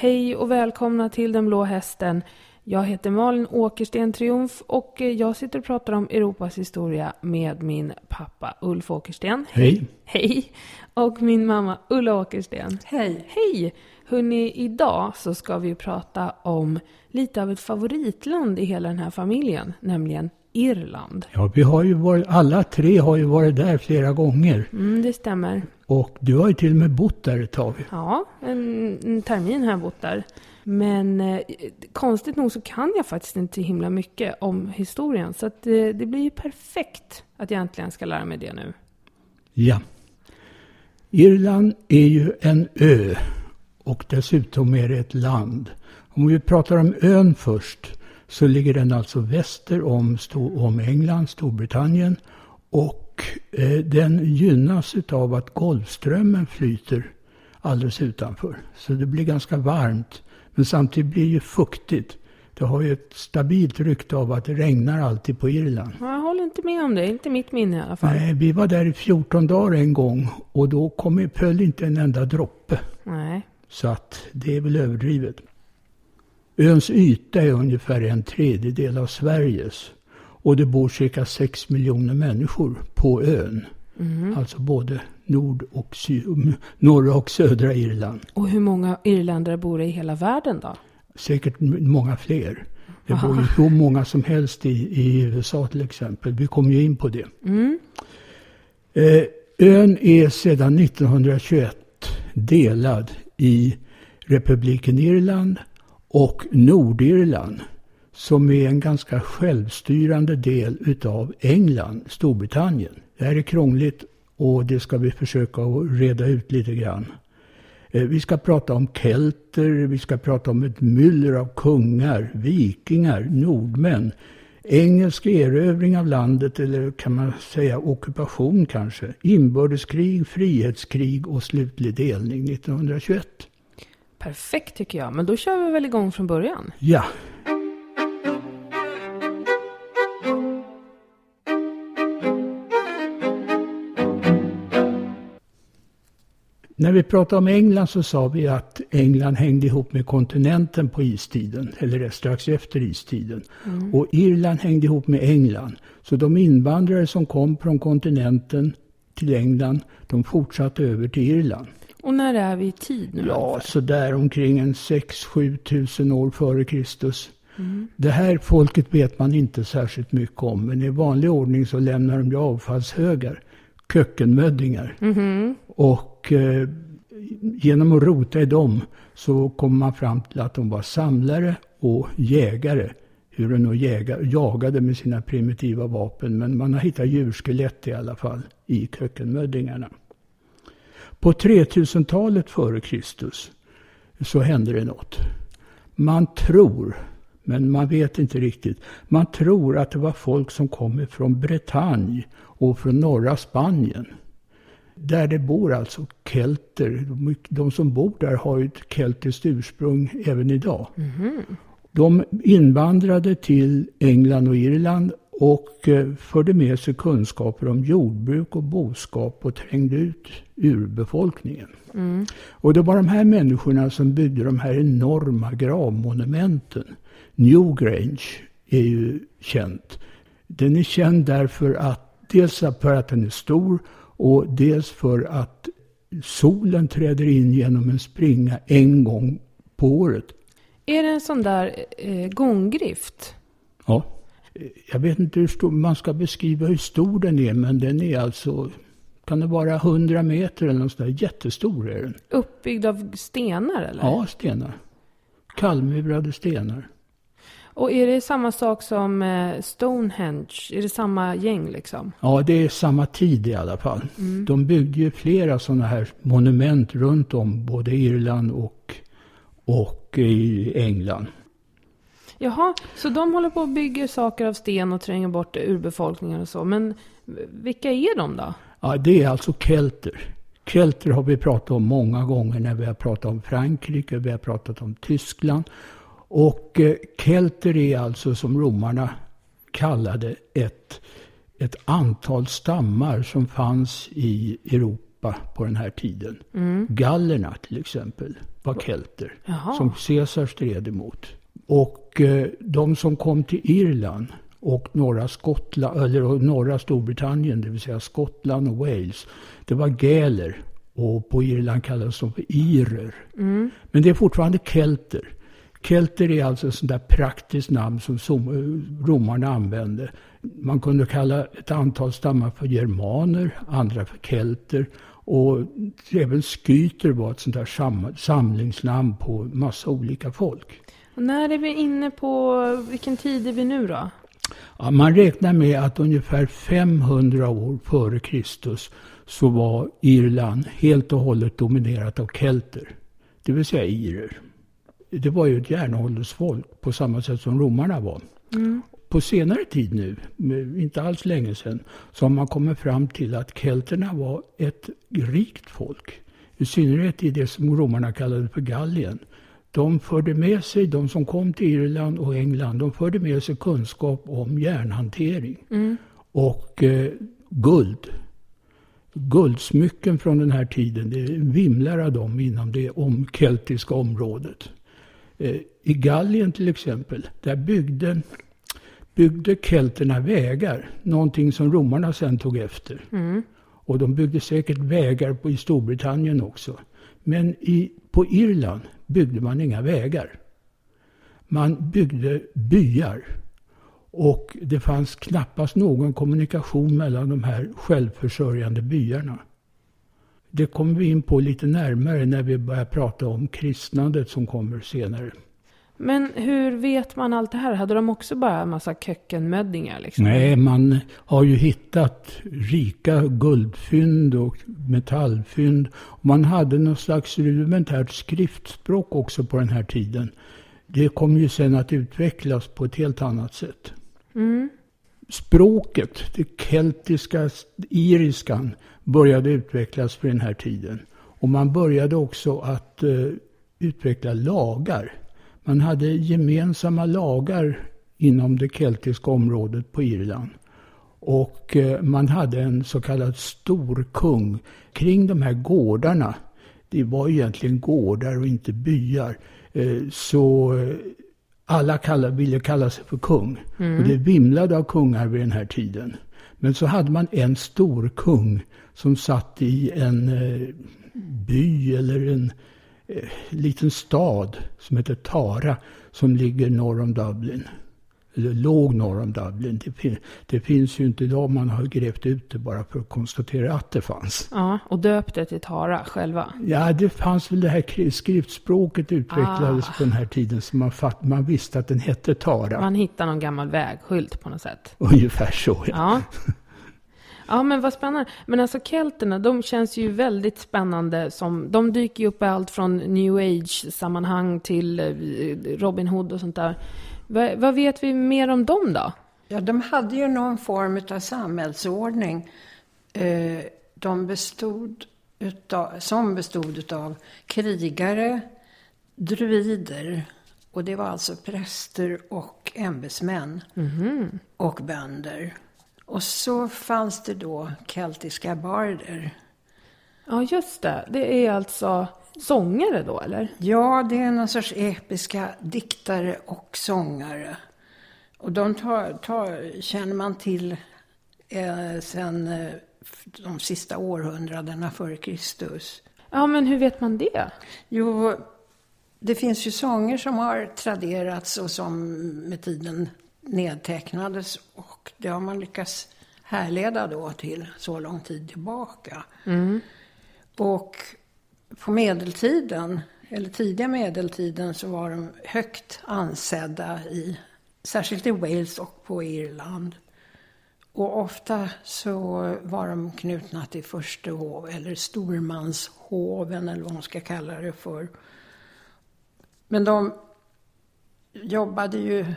Hej och välkomna till Den blå hästen. Jag heter Malin Åkersten Triumf och jag sitter och pratar om Europas historia med min pappa Ulf Åkersten. Hej. Hej! Och min mamma Ulla Åkersten. Hej. Hej! Hörrni, idag så ska vi prata om lite av ett favoritland i hela den här familjen, nämligen Irland. Ja, vi har ju varit, alla tre har ju varit där flera gånger. Mm, det stämmer. Och du har ju till och med bott där ett tag. Ja, en, en termin har jag bott där. Men eh, konstigt nog så kan jag faktiskt inte himla mycket om historien. Så att, eh, det blir ju perfekt att jag äntligen ska lära mig det nu. Ja. Irland är ju en ö och dessutom är det ett land. Om vi pratar om ön först så ligger den alltså väster om, om England, Storbritannien och eh, den gynnas av att Golfströmmen flyter alldeles utanför. Så det blir ganska varmt men samtidigt blir det ju fuktigt. Det har ju ett stabilt rykte av att det regnar alltid på Irland. Jag håller inte med om det, inte mitt minne i alla fall. Nej, vi var där i 14 dagar en gång och då kom, föll inte en enda droppe. Nej. Så att det är väl överdrivet. Öns yta är ungefär en tredjedel av Sveriges. Och det bor cirka 6 miljoner människor på ön. Alltså både nord och sy- norra och södra Irland. Och hur många irländare bor det i hela världen då? Säkert många fler. Det bor ju hur många som helst i, i USA till exempel. Vi kommer ju in på det. Eh, ön är sedan 1921 delad i republiken Irland och Nordirland som är en ganska självstyrande del utav England, Storbritannien. Det här är krångligt och det ska vi försöka att reda ut lite grann. Eh, vi ska prata om kelter, vi ska prata om ett myller av kungar, vikingar, nordmän, engelsk erövring av landet, eller kan man säga ockupation kanske, inbördeskrig, frihetskrig och slutlig delning 1921. Perfekt tycker jag, men då kör vi väl igång från början. Ja, När vi pratade om England så sa vi att England hängde ihop med kontinenten på istiden, eller strax efter istiden. Och Irland hängde ihop med England. Så de invandrare som kom från kontinenten till England, de fortsatte över till Irland. Och när är vi i tid nu? Ja, ungefär? så där omkring en 6-7 tusen år före Kristus. Det här folket vet man inte särskilt mycket om, men i vanlig ordning så lämnar de ju avfallshögar, kökkenmöddingar. Och eh, genom att rota i dem så kommer man fram till att de var samlare och jägare. Hur de jäga, jagade med sina primitiva vapen, men man har hittat djurskelett i alla fall i kökkenmöddingarna. På 3000-talet före Kristus så hände det något. Man tror, men man vet inte riktigt, man tror att det var folk som kom från Bretagne och från norra Spanien. Där det bor alltså kelter. De, som bor där har ju ett keltiskt ursprung även idag. De invandrade till England och Irland och eh, förde med sig kunskaper om jordbruk och boskap och trängde ut urbefolkningen. Och det var de här människorna som byggde de här enorma gravmonumenten. Newgrange är ju känt. Den är känd därför att dels för att den är stor och dels för att solen träder in genom en springa en gång på året. Är det en sån där eh, gånggrift? Ja. Jag vet inte hur stor, man ska beskriva hur stor den är, men den är alltså, kan det vara 100 meter eller något sånt där, jättestor är den. Uppbyggd av stenar eller? Ja, stenar. Kallmurade stenar. Och är det samma sak som eh, Stonehenge? Är det samma gäng liksom? Ja, det är samma tid i alla fall. Mm. De byggde ju flera sådana här monument runt om, både Irland och, och i England. Jaha, så de håller på och bygger saker av sten och tränger bort urbefolkningen och så. Men vilka är de då? Ja, det är alltså kelter. Kelter har vi pratat om många gånger när vi har pratat om Frankrike, vi har pratat om Tyskland. Och eh, kelter är alltså som romarna kallade ett, ett antal stammar som fanns i Europa på den här tiden. Mm. Gallerna till exempel var kelter Jaha. som Caesar stred emot. Och eh, de som kom till Irland och norra, Skottland, eller norra Storbritannien, det vill säga Skottland och Wales, det var galer. Och på Irland kallades de för irer. Mm. Men det är fortfarande kelter. Kelter är alltså ett sånt där praktiskt namn som romarna använde. Man kunde kalla ett antal stammar för germaner, andra för kelter. Och även skyter var ett sånt där sam samlingsnamn på massa olika folk. Och när är vi inne på, vilken tid är vi nu då? Ja, man räknar med att ungefär 500 år före Kristus så var Irland helt och hållet dominerat av kelter. Det vill säga irer det var ju ett järnåldersfolk på samma sätt som romarna var. Mm. På senare tid nu, inte alls länge sedan, så har man kommit fram till att kelterna var ett rikt folk. I synnerhet i det som romarna kallade för Gallien. De förde med sig, de som kom till Irland och England, de förde med sig kunskap om järnhantering. Mm. Och eh, guld. Guldsmycken från den här tiden, det vimlar av dem inom det om keltiska området. Eh, I Gallien till exempel, där byggde, byggde kelterna vägar. Någonting som romarna sen tog efter. Mm. Och de byggde säkert vägar på, i Storbritannien också. Men i, på Irland byggde man inga vägar. Man byggde byar. Och det fanns knappast någon kommunikation mellan de här självförsörjande byarna. Det kommer vi in på lite närmare när vi börjar prata om kristnandet som kommer senare. Men hur vet man allt det här? Hade de också bara en massa kökkenmöddingar? Liksom? Nej, man har ju hittat rika guldfynd och metallfynd. Man hade någon slags rudimentärt skriftspråk också på den här tiden. Det kom ju sen att utvecklas på ett helt annat sätt. Mm. Språket, det keltiska, iriskan, började utvecklas för den här tiden. Och man började också att uh, utveckla lagar. Man hade gemensamma lagar inom det keltiska området på Irland. Och uh, man hade en så kallad storkung kring de här gårdarna. Det var egentligen gårdar och inte byar. Uh, så alla kalla, ville kalla sig för kung. Mm. Och det vimlade av kungar vid den här tiden. Men så hade man en stor kung som satt i en eh, by eller en eh, liten stad som heter Tara som ligger norr om Dublin. Eller låg norr om Dublin. Det, fin det, finns ju inte idag, man har grävt ut det bara för att konstatera att det fanns. Ja, och döpt det till Tara själva? Ja, det fanns väl det här skriftspråket utvecklades ah. på den här tiden så man, fatt, man visste att den hette Tara. Man hittade någon gammal vägskylt på något sätt? Ungefär så, ja. ja. Ja, men vad spännande. Men alltså kelterna, de känns ju väldigt spännande. Som, de dyker ju upp i allt från new age-sammanhang till eh, Robin Hood och sånt där. Va, vad vet vi mer om dem då? Ja, de hade ju någon form av samhällsordning. Eh, de bestod utav, som bestod av krigare, druider, och det var alltså präster och ämbetsmän mm. och bönder. Och så fanns det då keltiska barder. Ja, just det. Det är alltså sångare då, eller? Ja, det är någon sorts episka diktare och sångare. Och de tar, tar, känner man till eh, sen eh, de sista århundradena före Kristus. Ja, men hur vet man det? Jo, det finns ju sånger som har traderats och som med tiden nedtecknades. Och det har man lyckats härleda då till så lång tid tillbaka. Mm. Och på medeltiden, eller tidiga medeltiden, så var de högt ansedda i, särskilt i Wales och på Irland. Och ofta så var de knutna till förstehov eller stormanshoven eller vad man ska kalla det för. Men de jobbade ju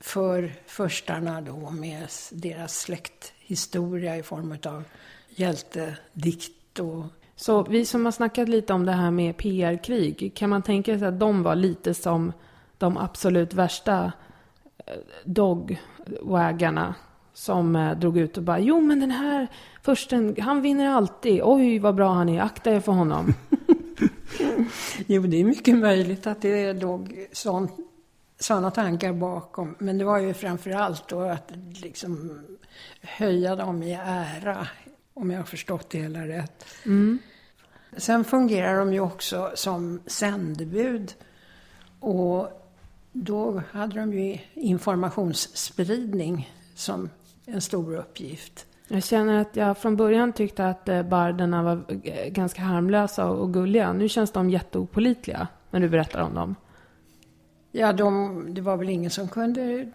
för förstarna då med deras släkthistoria i form av hjältedikt och Så vi som har snackat lite om det här med PR-krig, kan man tänka sig att de var lite som de absolut värsta eh, dogwagarna som eh, drog ut och bara jo men den här försten, han vinner alltid, oj vad bra han är, akta er för honom. Jo, det är mycket möjligt att det låg sådana tankar bakom. Men det var ju framför allt då att liksom höja dem i ära, om jag har förstått det hela rätt. Sen fungerar de ju också som sändebud. Och då hade de ju informationsspridning som en stor uppgift. Jag känner att jag från början tyckte att eh, barderna var eh, ganska harmlösa och gulliga. Nu känns de jätteopolitliga när du berättar om dem. Ja, de, det var väl ingen som kunde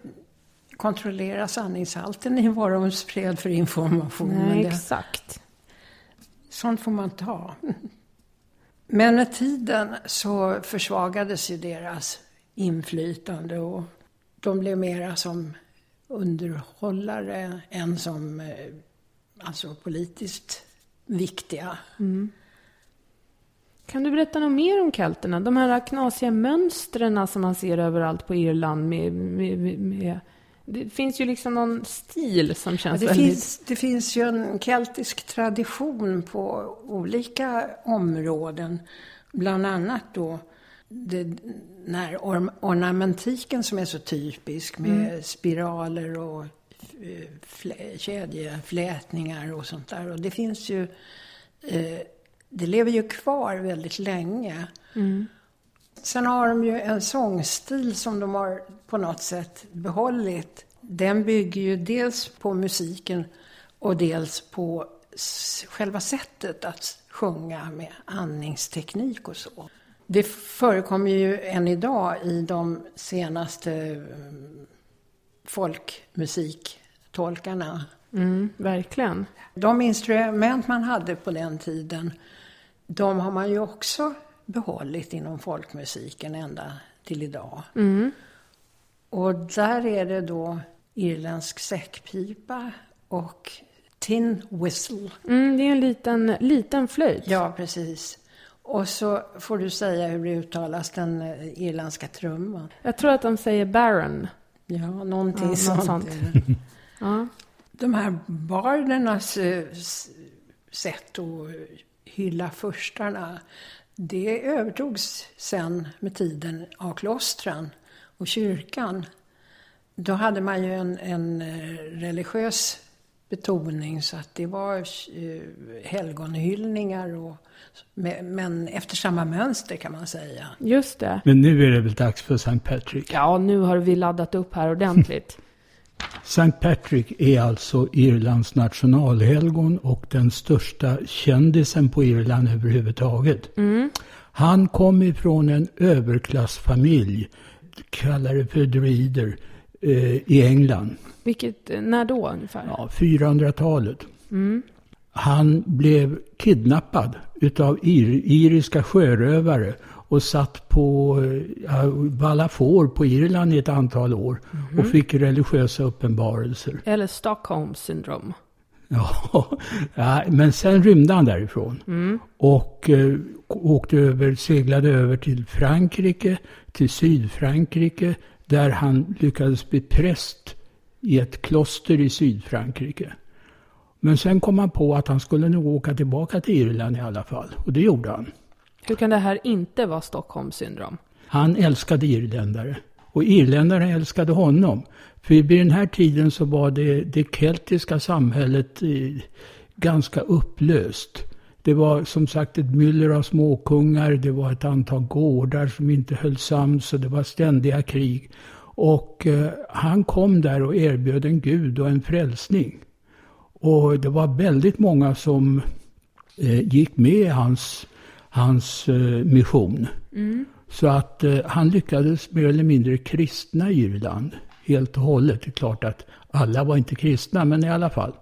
kontrollera sanningshalten i vad de spred för information. Nej, det- exakt. Sånt får man ta. Men med tiden så försvagades ju deras inflytande och de blev mera som underhållare än som eh, alltså politiskt viktiga. Kan du berätta något mer om kelterna? De här knasiga mönstren som man ser överallt på Irland med, med, med, med det finns ju liksom någon stil som Ja, känns det, väldigt... finns, det finns ju en keltisk tradition på olika områden. Bland annat då den här or, ornamentiken som är så typisk med spiraler och eh, flä, kedjeflätningar och sånt där. Och det finns ju, eh, det lever ju kvar väldigt länge. Sen har de ju en sångstil som de har på något sätt behållit. Den bygger ju dels på musiken och dels på själva sättet att sjunga med andningsteknik och så. Det förekommer ju än idag i de senaste mm, folkmusiktolkarna. Mm, verkligen. De instrument man hade på den tiden, de har man ju också behållit inom folkmusiken ända till idag. Och där är det då irländsk säckpipa och tin whistle. Mm, det är en liten, liten flöjt. Ja, precis. Och så får du säga hur det uttalas, den eh, irländska trumman. Jag tror att de säger baron. Ja, någonting Ja, sånt. sånt. Ja. De här bardernas eh, sätt att hylla förstarna, det övertogs sen med tiden av klostren och kyrkan. Då hade man ju en, en eh, religiös betoning så att det var eh, helgonhyllningar och, men men efter samma mönster kan man säga. Just det. Men nu är det väl dags för St. Patrick. Ja, nu har vi laddat upp här ordentligt. St. Patrick är alltså Irlands nationalhelgon och den största kändisen på Irland överhuvudtaget. Han kom ifrån en överklassfamilj, kallar det för druider, eh, i England. Vilket, när då ungefär? Ja, 400-talet. Han blev kidnappad utav ir, iriska sjörövare och satt på ja, Balafår på Irland i ett antal år och fick religiösa uppenbarelser. Eller Stockholm syndrom. Ja, ja, men sen rymde han därifrån. Och eh, åkte över, seglade över till Frankrike, till Sydfrankrike, där han lyckades bli präst i ett kloster i Sydfrankrike. Men sen kom han på att han skulle nog åka tillbaka till Irland i alla fall. Och det gjorde han. Hur kan det här inte vara Stockholms syndrom? Han älskade irländare. Och irländarna älskade honom. För vid den här tiden så var det, det keltiska samhället eh, ganska upplöst. Det var som sagt ett myller av småkungar, det var ett antal gårdar som inte höll sams och det var ständiga krig. Och eh, han kom där och erbjöd en gud och en frälsning. Och det var väldigt många som eh, gick med i hans, hans eh, mission. Mm. Så att eh, han lyckades mer eller mindre kristna Irland helt och hållet. Det är klart att alla var inte kristna, men i alla fall.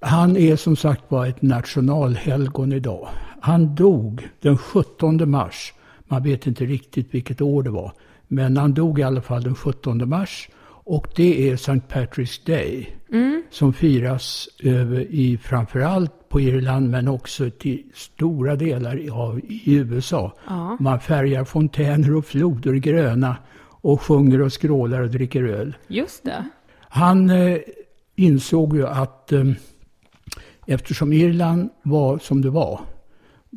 Han är som sagt bara ett nationalhelgon idag. Han dog den 17 mars. Man vet inte riktigt vilket år det var. Men han dog i alla fall den 17 mars. Och det är St. Patrick's Day. Mm. Som firas över i framförallt på Irland men också till stora delar av i USA. Ja. Man färgar fontäner och floder gröna och sjunger och skrålar och dricker öl. Just det. Han eh, insåg ju att eh, eftersom Irland var som det var,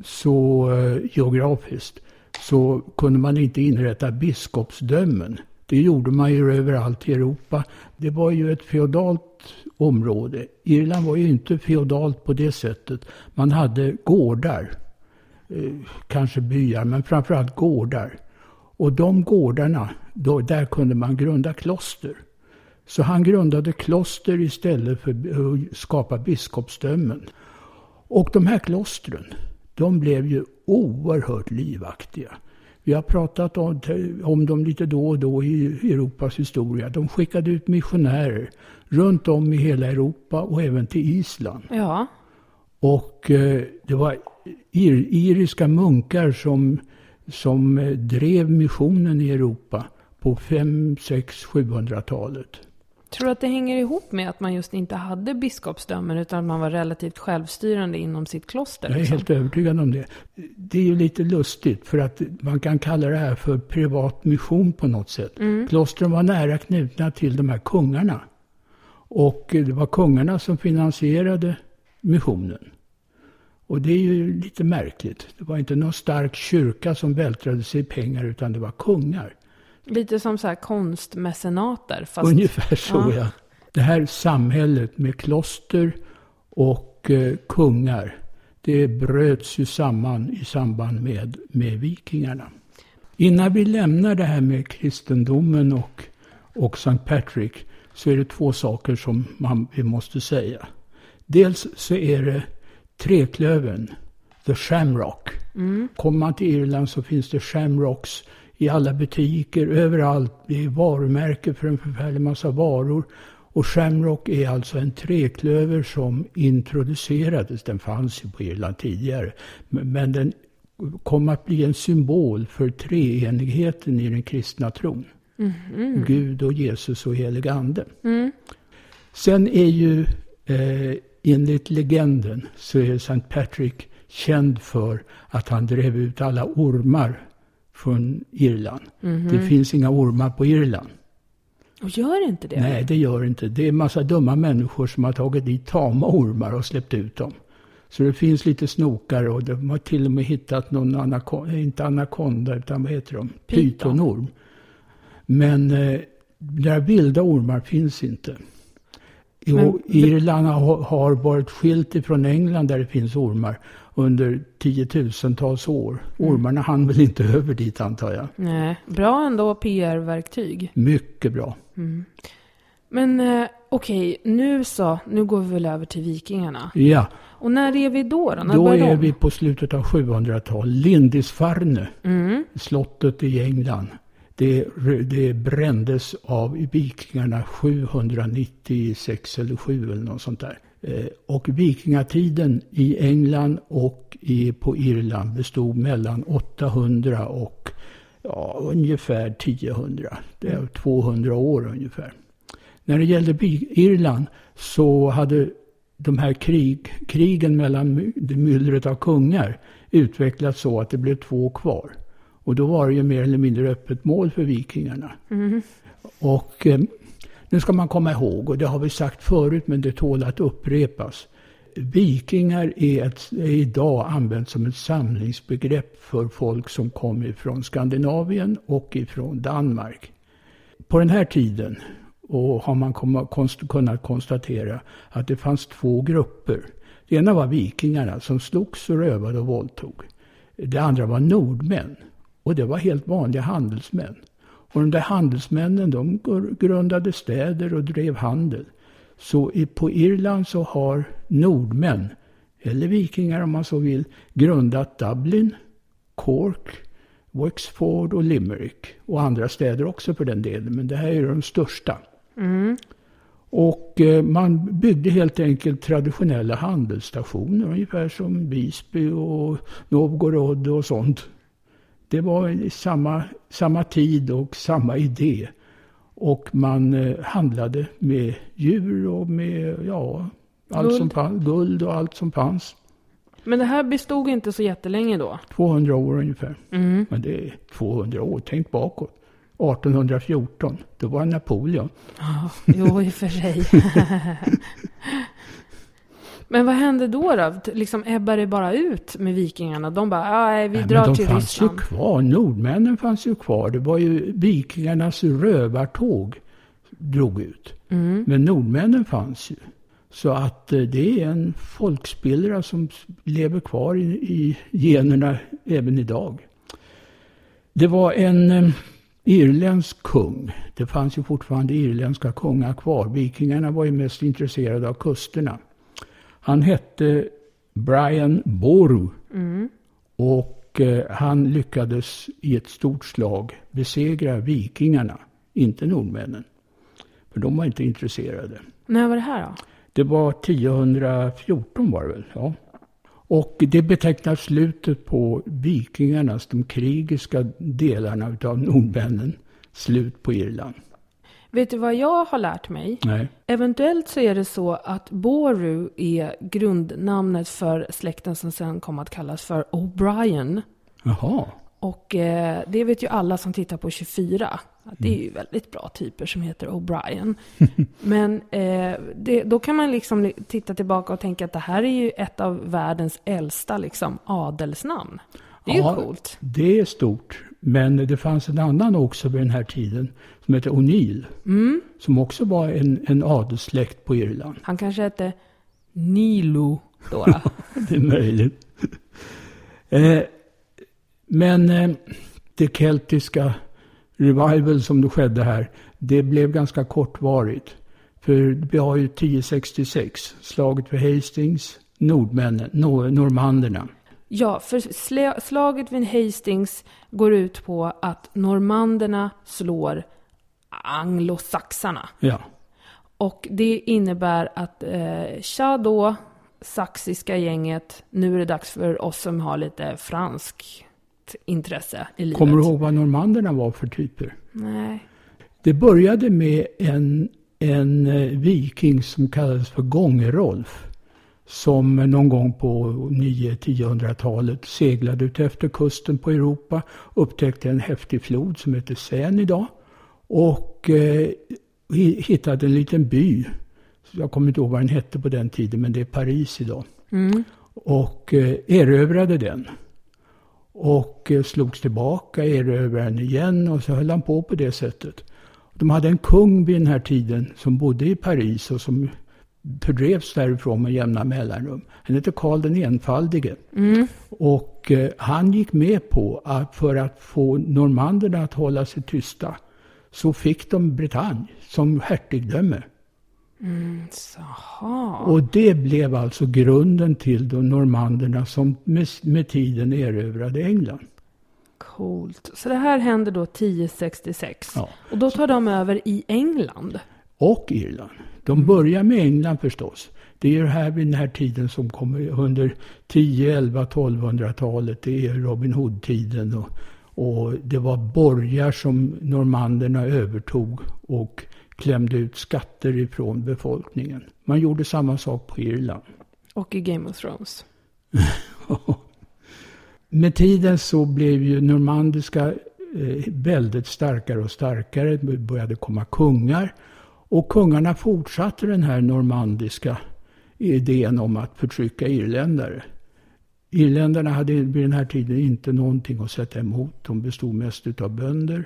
så eh, geografiskt, så kunde man inte inrätta biskopsdömen. Det gjorde man ju överallt i Europa. Det var ju ett feodalt område. Irland var ju inte feodalt på det sättet. Man hade gårdar, eh, kanske byar, men framförallt gårdar. Och de gårdarna, då, där kunde man grunda kloster. Så han grundade kloster istället för att skapa biskopsdömen. Och de här klostren, de blev ju oerhört livaktiga. Vi har pratat om, om dem lite då och då i Europas historia. De skickade ut missionärer runt om i hela Europa och även till Island. Ja. Och eh, det var ir, iriska munkar som, som drev missionen i Europa på 5, 6, 700-talet. Tror du att det hänger ihop med att man just inte hade biskopsdömen utan att man var relativt självstyrande inom sitt kloster? Jag är liksom? helt övertygad om det. Det är ju lite lustigt för att man kan kalla det här för privat mission på något sätt. Mm. Klostren var nära knutna till de här kungarna. Och det var kungarna som finansierade missionen. Och det är ju lite märkligt. Det var inte någon stark kyrka som vältrade sig i pengar utan det var kungar. Lite som så här konstmecenater. Fast... Ungefär så ja. ja. Det här samhället med kloster och eh, kungar. Det bröts ju samman i samband med, med vikingarna. Innan vi lämnar det här med kristendomen och, och St. Patrick så är det två saker som man, vi måste säga. Dels så är det treklövern, the shamrock. Mm. Kommer man till Irland så finns det shamrocks i alla butiker, överallt. Det är varumärke för en förfärlig massa varor. Och Shamrock är alltså en träklöver som introducerades. Den fanns ju på Irland tidigare. Men den kom att bli en symbol för treenigheten i den kristna tron. Mm. Gud och Jesus och helig ande. Mm. Sen är ju eh, enligt legenden så är St. Patrick känd för att han drev ut alla ormar från Irland. Mm -hmm. Det finns inga ormar på Irland. Och gör inte det? Nej, det gör inte. Det är en massa dumma människor som har tagit dit tama ormar och släppt ut dem. Så det finns lite snokar och de har till och med hittat någon anakonda, inte anakonda utan vad heter de? Pytonorm. Men eh, några vilda ormar finns inte. Men, Irland har, har varit skilt ifrån England där det finns ormar under tiotusentals år. Mm. Ormarna hann väl inte över dit antar jag. Nej, bra ändå PR-verktyg. Mycket bra. Mm. Men eh, okej, nu så, nu går vi väl över till vikingarna. Ja. Och när är vi då? Då, då är de? vi på slutet av 700-talet. Lindisfarne, mm. slottet i England. Det, det brändes av vikingarna 796 eller 7 eller något sånt där. Eh, och vikingatiden i England och i, på Irland bestod mellan 800 och ja, ungefär 1000. Det är 200 år ungefär. När det gällde Irland så hade de här krig, krigen mellan myllret av kungar utvecklats så att det blev två kvar. Och då var det ju mer eller mindre öppet mål för vikingarna. Mm. Och eh, nu ska man komma ihåg, och det har vi sagt förut men det tål att upprepas. Vikingar är, ett, är idag använt som ett samlingsbegrepp för folk som kom ifrån Skandinavien och ifrån Danmark. På den här tiden, och har man kunnat konstatera att det fanns två grupper. Det ena var vikingarna som slogs och rövade och våldtog. Det andra var nordmän. Och det var helt vanliga handelsmän. Och de där handelsmännen de grundade städer och drev handel. Så på Irland så har nordmän, eller vikingar om man så vill, grundat Dublin, Cork, Wexford och Limerick. Och andra städer också för den delen, men det här är de största. Mm. Och eh, man byggde helt enkelt traditionella handelsstationer, ungefär som Visby och Novgorod och sånt. Det var samma, samma tid och samma idé. Och man eh, handlade med djur och med ja, allt guld. som fanns, guld och allt som fanns. Men det här bestod inte så jättelänge då? 200 år ungefär. Mm. Men det är 200 år, tänk bakåt. 1814, då var Napoleon. Ja, jo, i och för sig. Men vad hände då? då? Liksom ebbade det bara ut med vikingarna? De bara, nej, vi nej, drar till Ryssland. de fanns ju kvar. Nordmännen fanns ju kvar. Det var ju vikingarnas rövartåg drog ut. Mm. Men nordmännen fanns ju. Så att eh, det är en folkspillra som lever kvar i, i generna även idag. Det var en eh, irländsk kung. Det fanns ju fortfarande irländska kungar kvar. Vikingarna var ju mest intresserade av kusterna. Han hette Brian Boru. Mm. Och eh, han lyckades i ett stort slag besegra vikingarna, inte nordmännen. För de var inte intresserade. När var det här då? Det var 1014 var det väl, ja. Och det betecknar slutet på vikingarnas, de krigiska delarna utav nordmännen, slut på Irland. Vet du vad jag har lärt mig? Nej. Eventuellt så är det så att Boru är grundnamnet för släkten som sen kom att kallas för O'Brien. Jaha. Och eh, det vet ju alla som tittar på 24. Att det är ju väldigt bra typer som heter O'Brien. Men eh, det, då kan man liksom titta tillbaka och tänka att det här är ju ett av världens äldsta liksom, adelsnamn. Det är ja, ju coolt. Det är stort. Men det fanns en annan också vid den här tiden som hette O'Neill. Mm. Som också var en, en adelssläkt på Irland. Han kanske hette Nilo då? det är möjligt. eh, men eh, det keltiska revival som då skedde här, det blev ganska kortvarigt. För vi har ju 1066, slaget vid Hastings, nordmännen, normanderna. Ja, för slaget vid Hastings går ut på att normanderna slår anglosaxarna. Ja. Och det innebär att eh, tja då, saxiska gänget, nu är det dags för oss som har lite franskt intresse i livet. Kommer du ihåg vad normanderna var för typer? Nej. Det började med en, en eh, viking som kallades för Gångerolf som någon gång på 900-1000-talet seglade ut efter kusten på Europa, upptäckte en häftig flod som heter Seine idag och eh, hittade en liten by. Jag kommer inte ihåg vad den hette på den tiden, men det är Paris idag. Mm. Och eh, erövrade den. Och eh, slogs tillbaka, erövrade den igen och så höll han på på det sättet. De hade en kung vid den här tiden som bodde i Paris och som fördrevs därifrån med jämna mellanrum. Han hette Karl den enfaldige. Mm. Och eh, han gick med på att för att få normanderna att hålla sig tysta så fick de Bretagne som hertigdöme. Mm, och det blev alltså grunden till de normanderna som med, med tiden erövrade England. Coolt. Så det här händer då 1066. Ja. Och då tar de över i England. Och Irland. De börjar med England förstås. Det är här vid den här tiden som kommer under 10, 11, 1200-talet. Det är Robin Hood-tiden. Och, och det var borgar som normanderna övertog och klämde ut skatter ifrån befolkningen. Man gjorde samma sak på Irland. Och i Game of Thrones. Med tiden så blev ju normandiska eh, väldigt starkare och starkare. Det började komma kungar. Och kungarna fortsatte den här normandiska idén om att förtrycka irländare. Irländarna hade vid den här tiden inte någonting att sätta emot. De bestod mest av bönder.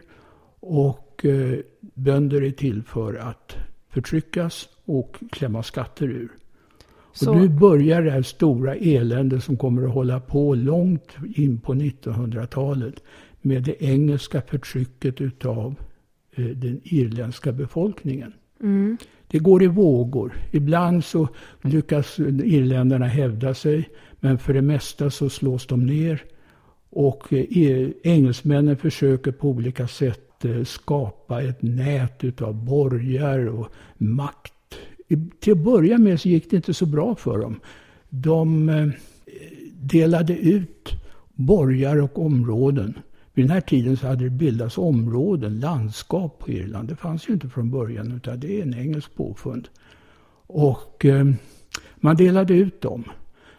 Och eh, bönder är till för att förtryckas och klämma skatter ur. Så... Och nu börjar det här stora eländet som kommer att hålla på långt in på 1900-talet med det engelska förtrycket utav eh, den irländska befolkningen. Mm. Det går i vågor. Ibland så lyckas irländarna hävda sig, men för det mesta så slås de ner. Och eh, e-, engelsmännen försöker på olika sätt eh, skapa ett nät utav borgar och makt. Till att börja med så gick det inte så bra för dem. De eh, delade ut borgar och områden. Vid den här tiden så hade det bildats områden, landskap på Irland. Det fanns ju inte från början utan det är en engelsk påfund. Och eh, man delade ut dem.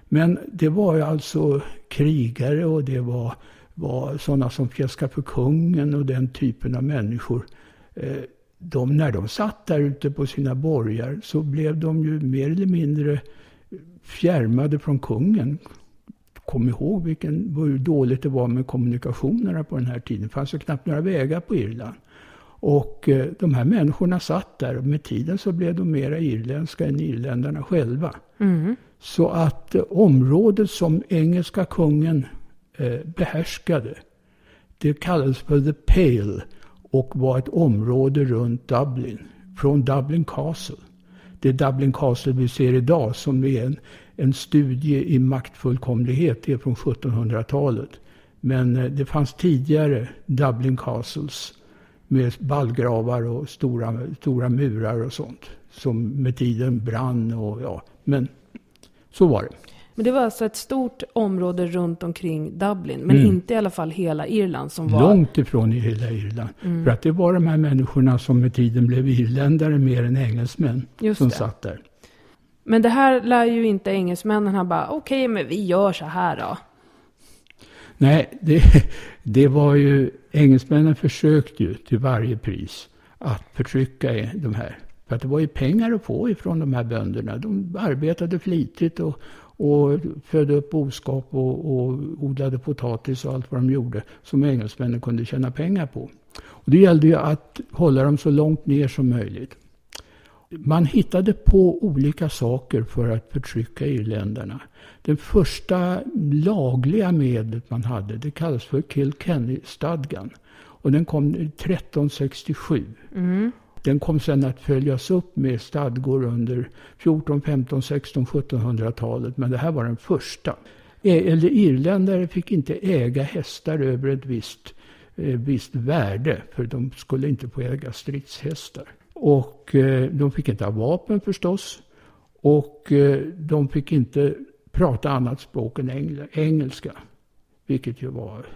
Men det var ju alltså krigare och det var, var sådana som fjäskade för kungen och den typen av människor. Eh, de, när de satt där ute på sina borgar så blev de ju mer eller mindre fjärmade från kungen. Kom ihåg vilken, hur dåligt det var med kommunikationerna på den här tiden. Det fanns ju knappt några vägar på Irland. Och eh, de här människorna satt där och med tiden så blev de mera irländska än irländarna själva. Mm. Så att eh, området som engelska kungen eh, behärskade, det kallades för The Pale och var ett område runt Dublin, från Dublin Castle. Det Dublin Castle vi ser idag som är en, en studie i maktfullkomlighet, det är från 1700-talet. Men eh, det fanns tidigare Dublin Castles med ballgravar och stora, stora murar och sånt. Som med tiden brann och ja, men så var det. Men det var alltså ett stort område runt omkring Dublin, men mm. inte i alla fall hela Irland som var... Långt ifrån i hela Irland. Mm. För att det var de här människorna som med tiden blev irländare mer än engelsmän Just som det. satt där. Men det här lär ju inte engelsmännen ha bara, okej, okay, men vi gör så här då. Nej, det, det var ju, engelsmännen försökte ju till varje pris att förtrycka de här. För att det var ju pengar att få ifrån de här bönderna. De arbetade flitigt och, och födde upp boskap och, och odlade potatis och allt vad de gjorde som engelsmännen kunde tjäna pengar på. Och det gällde ju att hålla dem så långt ner som möjligt. Man hittade på olika saker för att förtrycka irländarna. Det första lagliga medlet man hade det kallas för Kilkenny-stadgan. Och den kom 1367. Mm. Den kom sen att följas upp med stadgor under 14, 15, 16, 1700-talet. Men det här var den första. Eller irländare fick inte äga hästar över ett visst, eh, visst värde. För de skulle inte få äga stridshästar. Och eh, de fick inte ha vapen förstås. Och eh, de fick inte prata annat språk än engelska. Vilket ju var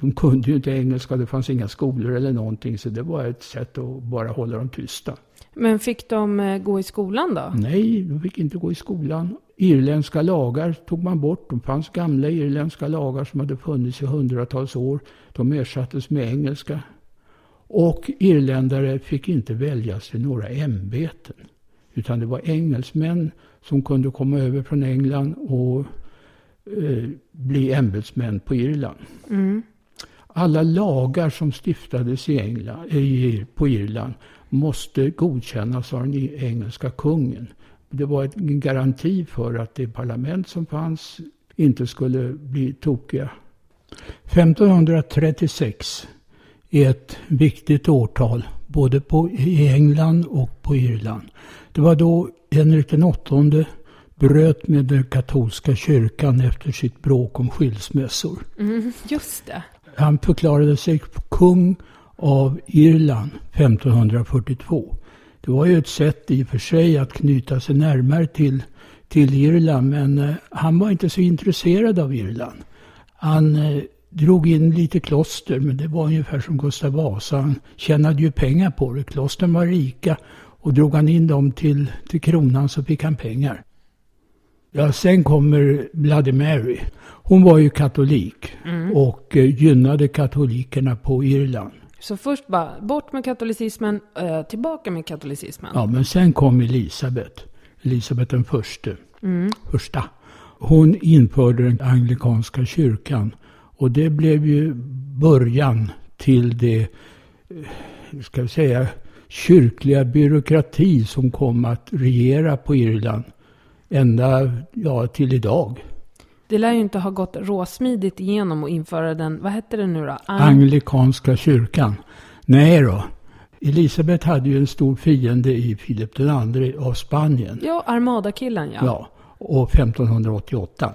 de kunde ju inte engelska, det fanns inga skolor eller någonting. Så det var ett sätt att bara hålla dem tysta. Men fick de eh, gå i skolan då? Nej, de fick inte gå i skolan. Irländska lagar tog man bort. Det fanns gamla irländska lagar som hade funnits i hundratals år. De ersattes med engelska. Och irländare fick inte väljas till några ämbeten. Utan det var engelsmän som kunde komma över från England och eh, bli ämbetsmän på Irland. Mm alla lagar som stiftades i England, i, på Irland måste godkännas av den engelska kungen. Det var en garanti för att det parlament som fanns inte skulle bli tokiga. 1536 är ett viktigt årtal både på, i England och på Irland. Det var då Henrik VIII bröt med den katolska kyrkan efter sitt bråk om skilsmässor. Mm, just det. Han förklarade sig kung av Irland 1542. Det var ju ett sätt i och för sig att knyta sig närmare till, till Irland men eh, han var inte så intresserad av Irland. Han eh, drog in lite kloster men det var ungefär som Gustav Vasa. Han tjänade ju pengar på det. Klostren var rika och drog han in dem till, till kronan så fick han pengar. Ja, sen kommer Bloody Mary. Hon var ju katolik mm. och eh, gynnade katolikerna på Irland. Så först bara bort med katolicismen, äh, tillbaka med katolicismen. Ja, men sen kom Elisabet. Elisabet den förste. Mm. första. Hon införde den anglikanska kyrkan. Och det blev ju början till det, ska vi säga, kyrkliga byråkrati som kom att regera på Irland ända ja, till idag. Det lär ju inte ha gått råsmidigt igenom att införa den, vad hette det nu då? Ang Anglikanska kyrkan. Nej då. Elisabeth hade ju en stor fiende i Filip II av Spanien. ja, Armada-killen ja. Ja, och 1588.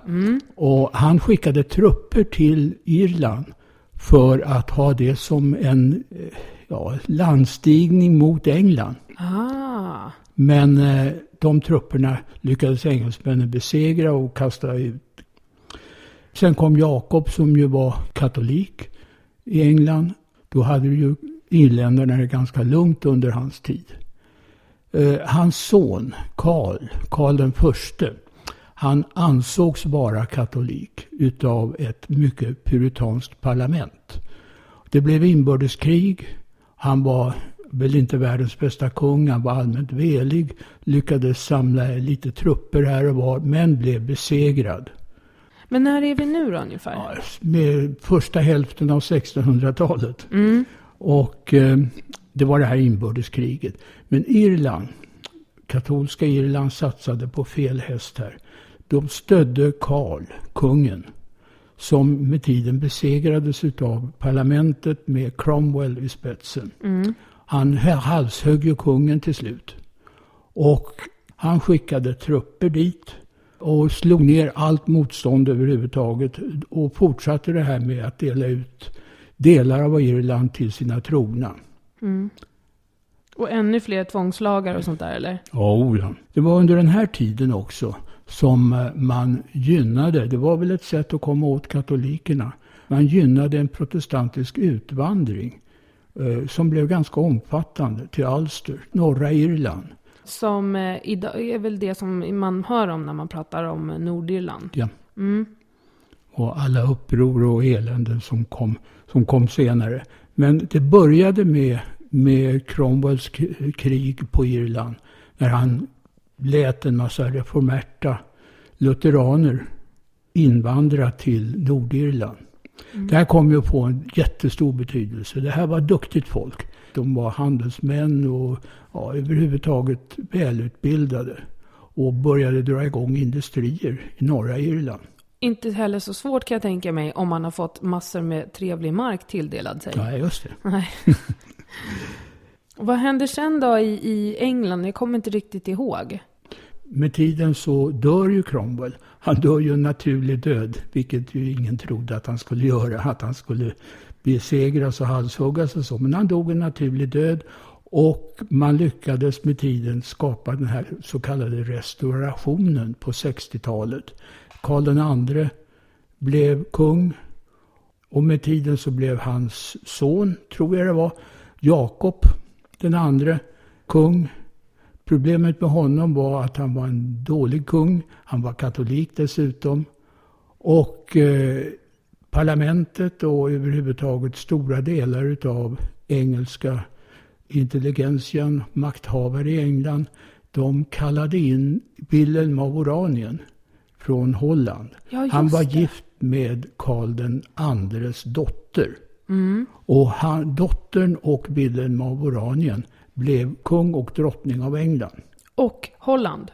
Och han skickade trupper till Irland för att ha det som en eh, ja, landstigning mot England. Ah, men eh, de trupperna lyckades engelsmännen besegra och kasta ut. Sen kom Jakob som ju var katolik i England. Då hade ju irländarna det ganska lugnt under hans tid. Eh, hans son Karl, Karl den förste, han ansågs vara katolik utav ett mycket puritanskt parlament. Det blev inbördeskrig. Han var väl inte världens bästa kung. Han var allmänt velig. Lyckades samla lite trupper här och var, men blev besegrad. men när är vi nu då ungefär? Ja, Med första hälften av 1600-talet. Och eh, det var det här inbördeskriget. Men Irland, katolska Irland satsade på fel häst här. De stödde Karl, kungen, som med tiden besegrades utav parlamentet med Cromwell i spetsen. Han halshögg ju kungen till slut. Och han skickade trupper dit och slog ner allt motstånd överhuvudtaget och fortsatte det här med att dela ut delar av Irland till sina trogna. Och ännu fler tvångslagar och sånt där eller? Ja, oh ja. Det var under den här tiden också som eh, man gynnade, det var väl ett sätt att komma åt katolikerna, man gynnade en protestantisk utvandring som blev ganska omfattande till Ulster, norra Irland. Som eh, idag är väl det som man hör om när man pratar om eh, Nordirland. Ja. Och alla uppror och eländen som kom, som kom senare. Men det började med, med Cromwells krig på Irland. När han lät en massa reformerta lutheraner invandra till Nordirland. Det här kom ju att få en jättestor betydelse. Det här var duktigt folk. De var handelsmän och ja, överhuvudtaget välutbildade. Och började dra igång industrier i norra Irland. Inte heller så svårt kan jag tänka mig om man har fått massor med trevlig mark tilldelad sig. Ja, just det. Nej. Vad händer sen då i, i England? Jag kommer inte riktigt ihåg. Med tiden så dör ju Cromwell. Han dör ju en naturlig död, vilket ju ingen trodde att han skulle göra. Att han skulle besegras och halshuggas och så. Men han dog en naturlig död. Och man lyckades med tiden skapa den här så kallade restaurationen på 60-talet. Karl II blev kung. Och med tiden så blev hans son, tror jag det var, Jakob den andre kung. Problemet med honom var att han var en dålig kung. Han var katolik dessutom. Och eh, parlamentet och överhuvudtaget stora delar utav engelska intelligentian, makthavare i England, de kallade in Wilhelm av Oranien från Holland. Ja, han var det. gift med Karl den andres dotter. Och han, dottern och Wilhelm av Oranien blev kung och drottning av England. Och Holland.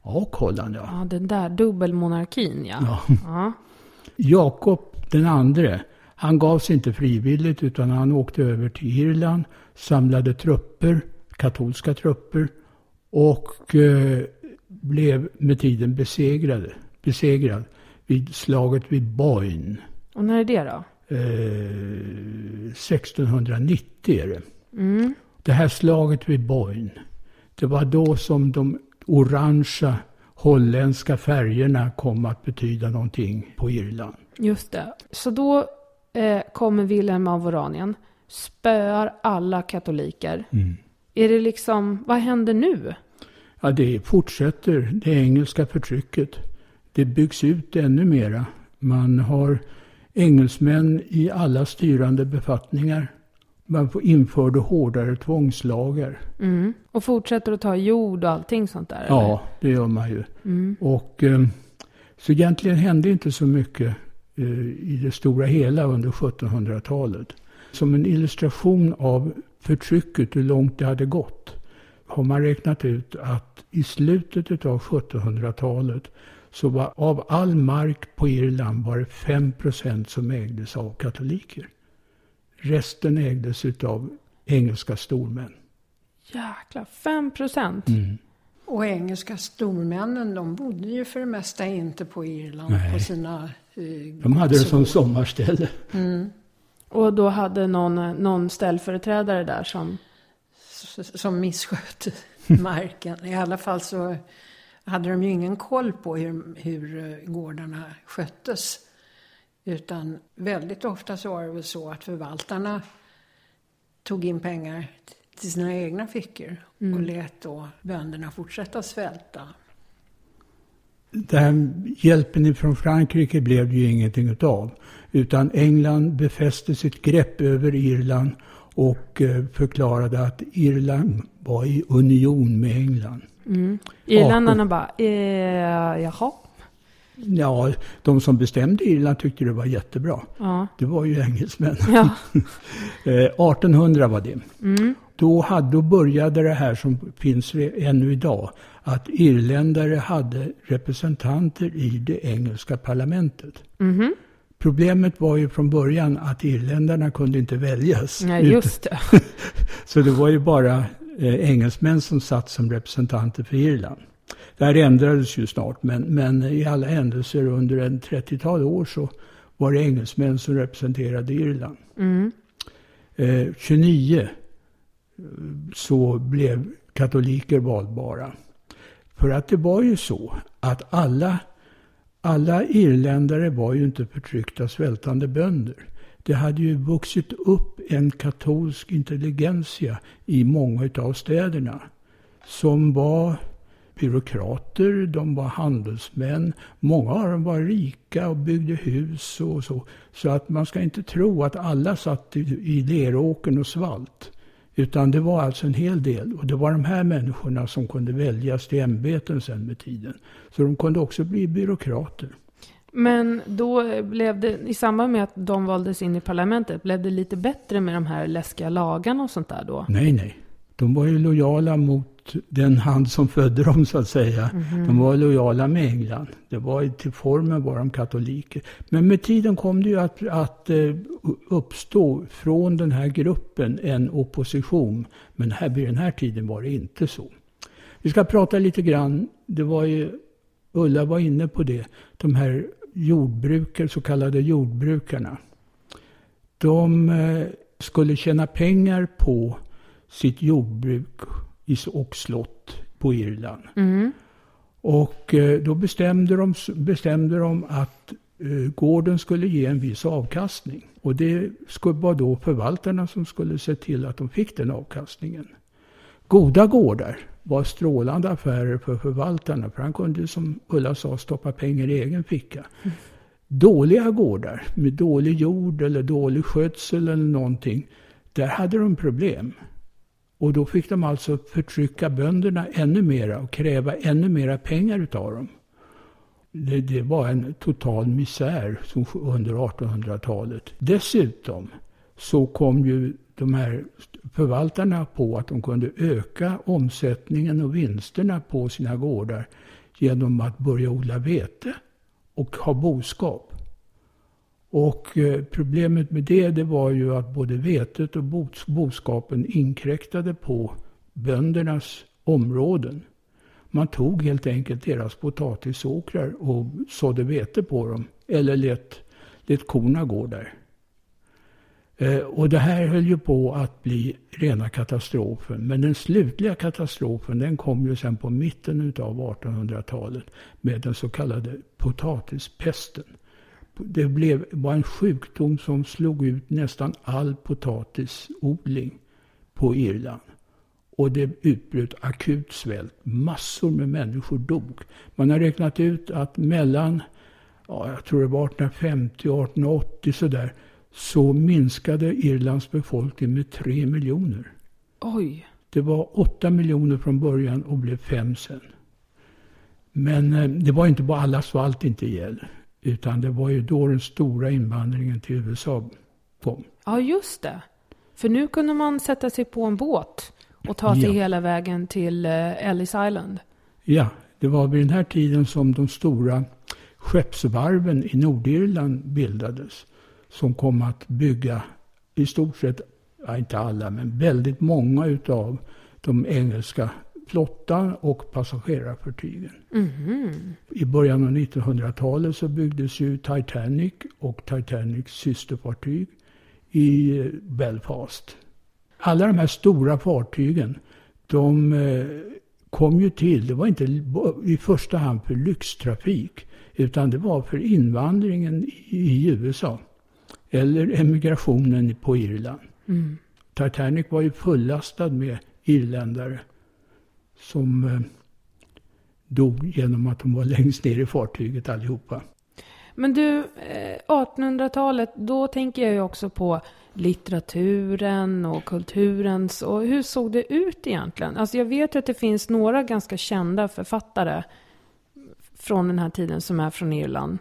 Och Holland, ja. Ja, den där dubbelmonarkin ja. Ja. ja. Jakob den andre, han gav sig inte frivilligt utan han åkte över till Irland, samlade trupper, katolska trupper och eh, blev med tiden besegrade, besegrad vid slaget vid Boyne. Och när är det då? Eh, 1690 är det. Det här slaget vid Boyne, det var då som de orangea holländska färgerna kom att betyda någonting på Irland. Just det. Så då eh, kommer Wilhelm av Oranien, spöar alla katoliker. Är det liksom, vad händer nu? Ja, det fortsätter, det engelska förtrycket. Det byggs ut ännu mera. Man har engelsmän i alla styrande befattningar. Man införde hårdare tvångslagar. Mm. Och fortsätter att ta jord och allting sånt där? eller? Ja, det gör man ju. Och, eh, så egentligen hände inte så mycket eh, i det stora hela under 1700-talet. Som en illustration av förtrycket, hur långt det hade gått, har man räknat ut att i slutet av 1700-talet så var av all mark på Irland var det 5% som ägdes av katoliker. Resten ägdes av engelska stormän. Jäklar, 5 procent? Mm. Och engelska stormännen, de bodde ju för det mesta inte på Irland Nej. på sina eh, De hade det som sommarställe. Och då hade någon, någon ställföreträdare där som... s- som misskötte marken. I alla fall så hade de ju ingen koll på hur, hur eh, gårdarna sköttes. Utan väldigt ofta så var det väl så att förvaltarna tog in pengar till sina egna fickor och lät då bönderna fortsätta svälta. Den här hjälpen från Frankrike blev det ju ingenting utav. Utan England befäste sitt grepp över Irland och eh, förklarade att Irland var i union med England. Irländarna bara, eh, jaha. Ja, de som bestämde Irland tyckte det var jättebra. Ja. Det var ju engelsmän. Ja. Eh, 1800 var det. Då, hade, då började det här som finns ännu idag. Att irländare hade representanter i det engelska parlamentet. Problemet var ju från början att irländarna kunde inte väljas. ja, Ut- just det. Så det var ju bara eh, engelsmän som satt som representanter för Irland. Det här ändrades ju snart, men, men i alla händelser under en 30-tal år så var det engelsmän som representerade Irland. Eh, 29 eh, så blev katoliker valbara. För att det var ju så att alla, alla irländare var ju inte förtryckta svältande bönder. Det hade ju vuxit upp en katolsk intelligensia i många av städerna som var byråkrater, de var handelsmän. Många av dem var rika och byggde hus och så. Så att man ska inte tro att alla satt i, i leråkern och svalt. Utan det var alltså en hel del. Och det var de här människorna som kunde väljas till ämbeten sen med tiden. Så de kunde också bli byråkrater. Men då blev det, i samband med att de valdes in i parlamentet, blev det lite bättre med de här läskiga lagarna och sånt där då? Nej, nej. De var ju lojala mot den hand som födde dem så att säga. De var lojala med England. Det var till formen var de katoliker. Men med tiden kom det ju att, att eh, uppstå från den här gruppen en opposition. Men här, vid den här tiden var det inte så. Vi ska prata lite grann, det var ju, Ulla var inne på det, de här jordbrukare, så kallade jordbrukarna. De eh, skulle tjäna pengar på sitt jordbruk i- och slott på Irland. Och eh, då bestämde de, bestämde de att eh, gården skulle ge en viss avkastning. Och det skulle vara då förvaltarna som skulle se till att de fick den avkastningen. Goda gårdar var strålande affärer för förvaltarna. För han kunde som Ulla sa stoppa pengar i egen ficka. Dåliga gårdar med dålig jord eller dålig skötsel eller någonting. Där hade de problem. Och då fick de alltså förtrycka bönderna ännu mera och kräva ännu mera pengar utav dem. Det, det var en total misär under 1800-talet. Dessutom så kom ju de här förvaltarna på att de kunde öka omsättningen och vinsterna på sina gårdar genom att börja odla vete och ha boskap. Och eh, problemet med det, det var ju att både vetet och boskapen inkräktade på böndernas områden. Man tog helt enkelt deras potatisåkrar och sådde vete på dem. Eller lät, lät korna gå där. Eh, och det här höll ju på att bli rena katastrofen. Men den slutliga katastrofen den kom ju sen på mitten av 1800-talet med den så kallade potatispesten. Det blev, var en sjukdom som slog ut nästan all potatisodling på Irland. Och det utbröt akut svält. Massor med människor dog. Man har räknat ut att mellan, ja, jag tror det var 1850 och 1880 sådär, så minskade Irlands befolkning med 3 miljoner. Oj. Det var 8 miljoner från början och blev 5 sen. Men eh, det var inte bara alla svalt inte ihjäl. Utan det var ju då den stora invandringen till USA kom. Ja, just det. För nu kunde man sätta sig på en båt och ta sig Ja. hela vägen till eh, Ellis Island. Ja, det var vid den här tiden som de stora skeppsvarven i Nordirland bildades. Som kom att bygga i stort sett, ja, inte alla, men väldigt många utav de engelska flottan och passagerarfartygen. I början av 1900-talet så byggdes ju Titanic och Titanics systerfartyg i Belfast. Alla de här stora fartygen, de eh, kom ju till, det var inte i första hand för lyxtrafik, utan det var för invandringen i, i USA. Eller emigrationen på Irland. Titanic var ju fullastad med irländare som eh, dog genom att de var längst ner i fartyget allihopa. Men du, eh, 1800-talet, då tänker jag ju också på litteraturen och kulturens. Och hur såg det ut egentligen? Alltså jag vet ju att det finns några ganska kända författare från den här tiden som är från Irland.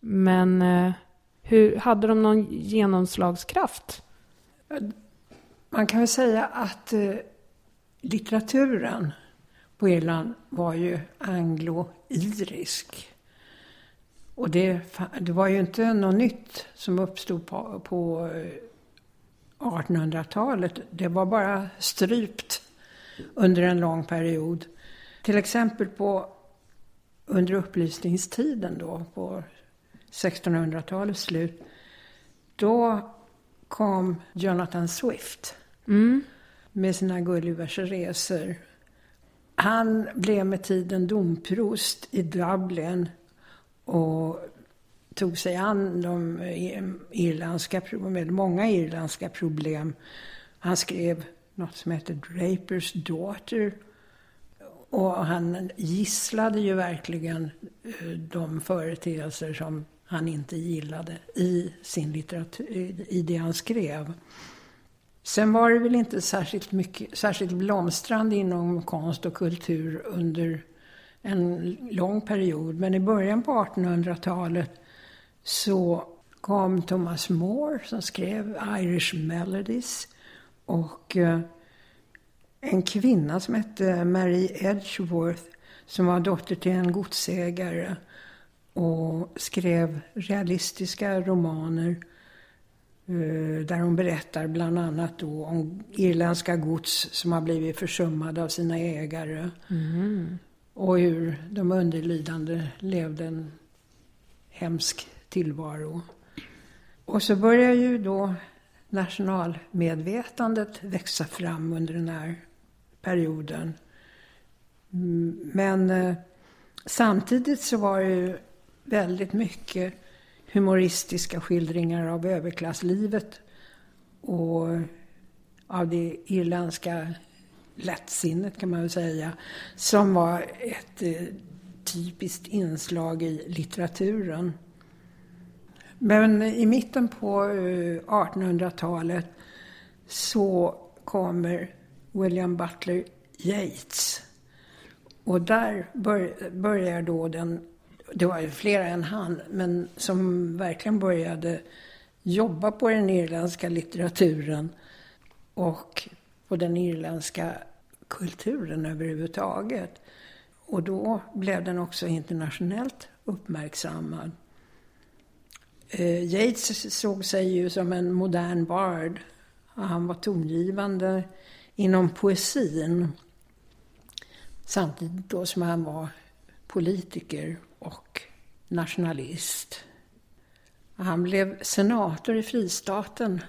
Men eh, hur, hade de någon genomslagskraft? Man kan väl säga att eh, litteraturen på Irland var ju anglo-irisk. Och det, det var ju inte något nytt som uppstod på, på eh, 1800-talet. Det var bara strypt under en lång period. Till exempel på under upplysningstiden då, på 1600-talets slut. Då kom Jonathan Swift med sina Gullivers resor. Han blev med tiden domprost i Dublin och tog sig an de irländska, med många irländska problem. Han skrev något som heter Drapers Daughter. Och han gisslade ju verkligen eh, de företeelser som han inte gillade i sin litteratur, i det han skrev. Sen var det väl inte särskilt, mycket, särskilt blomstrande inom konst och kultur under en lång period. Men i början på 1800-talet så kom Thomas More som skrev Irish Melodies. Och eh, en kvinna som hette Marie Edgeworth som var dotter till en godsägare och skrev realistiska romaner eh, där hon berättar bland annat om irländska gods som har blivit försummade av sina ägare. Och hur de underlydande levde en hemsk tillvaro. Och så börjar ju då nationalmedvetandet växa fram under den här perioden. Mm, Men eh, samtidigt så var det ju väldigt mycket humoristiska skildringar av överklasslivet och av det irländska lättsinnet kan man väl säga, som var ett eh, typiskt inslag i litteraturen. Men i mitten på eh, 1800-talet så kommer William Butler Yeats. Och där bör, börjar då den, det var ju flera än han, men som verkligen började jobba på den irländska litteraturen och på den irländska kulturen överhuvudtaget. Och då blev den också internationellt uppmärksammad. Eh, Yeats såg sig ju som en modern bard. Han var tongivande inom poesin. Samtidigt då som han var politiker nationalist. Han blev senator i fristaten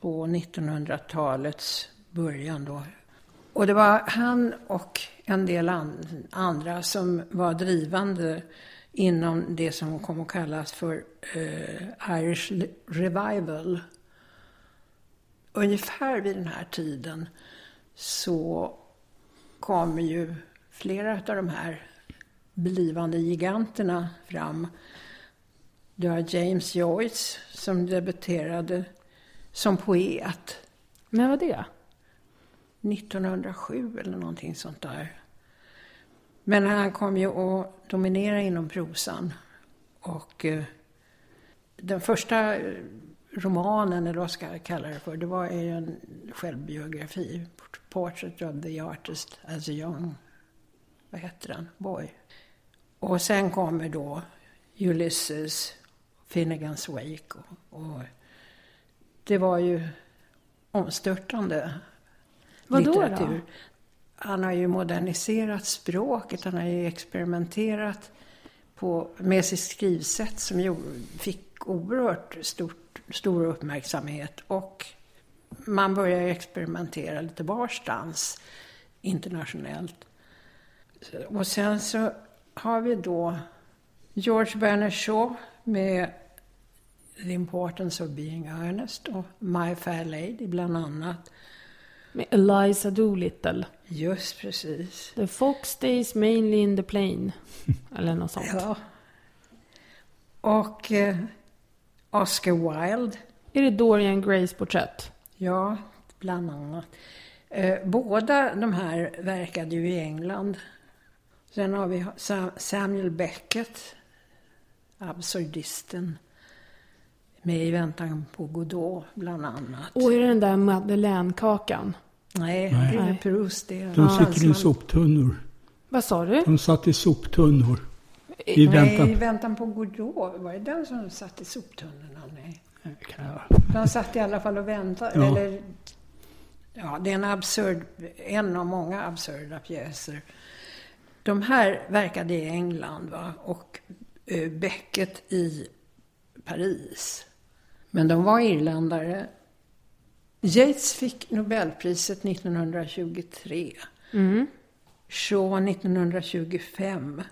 på 1900-talets början då. Och det var han och en del an- andra som var drivande inom det som kom att kallas för eh, Irish Revival. Ungefär vid den här tiden så kommer ju flera av de här blivande giganterna fram. Det var James Joyce som debuterade som poet När var det? 1907 eller någonting sånt där. Men han kom ju att dominera inom prosan. Och eh, den första eh, romanen, eller vad ska jag kalla det för, det var ju en självbiografi. Portrait of the artist as a young, vad heter den, boy. Och sen kommer då Ulysses, Finnegans Wake och, och det var ju omstörtande Vadå litteratur. då? Han har ju moderniserat språket, han har ju experimenterat på, med sitt skrivsätt som gjorde, fick oerhört stort, stor uppmärksamhet. Och man börjar experimentera lite varstans internationellt. Och sen så har vi då George Bernard Shaw med The Importance of Being Earnest och My Fair Lady bland annat. Med Eliza Doolittle. Just precis. The fox stays mainly in the plain. Eller något sånt. Ja. Och eh, Oscar Wilde. Är det Dorian Grays porträtt? Ja, bland annat. Eh, båda de här verkade ju i England. Sen har vi Sa- Samuel Beckett, absurdisten. Med I väntan på Godot, bland annat. Och är det den där Madeleine-kakan? Nej, Nej. det är. Proust det. De Ja, sitter i soptunnor. Vad sa du? De satt i soptunnor. I Nej, I väntan. väntan på Godot. Var det den som satt i soptunnorna? Nej. De satt i alla fall och väntade. Ja. Eller, ja, det är en absurd, en av många absurda pjäser. De här verkade i England va? och eh, Beckett i Paris. Men de var irländare. Yates fick Nobelpriset 1923. Shaw 1925.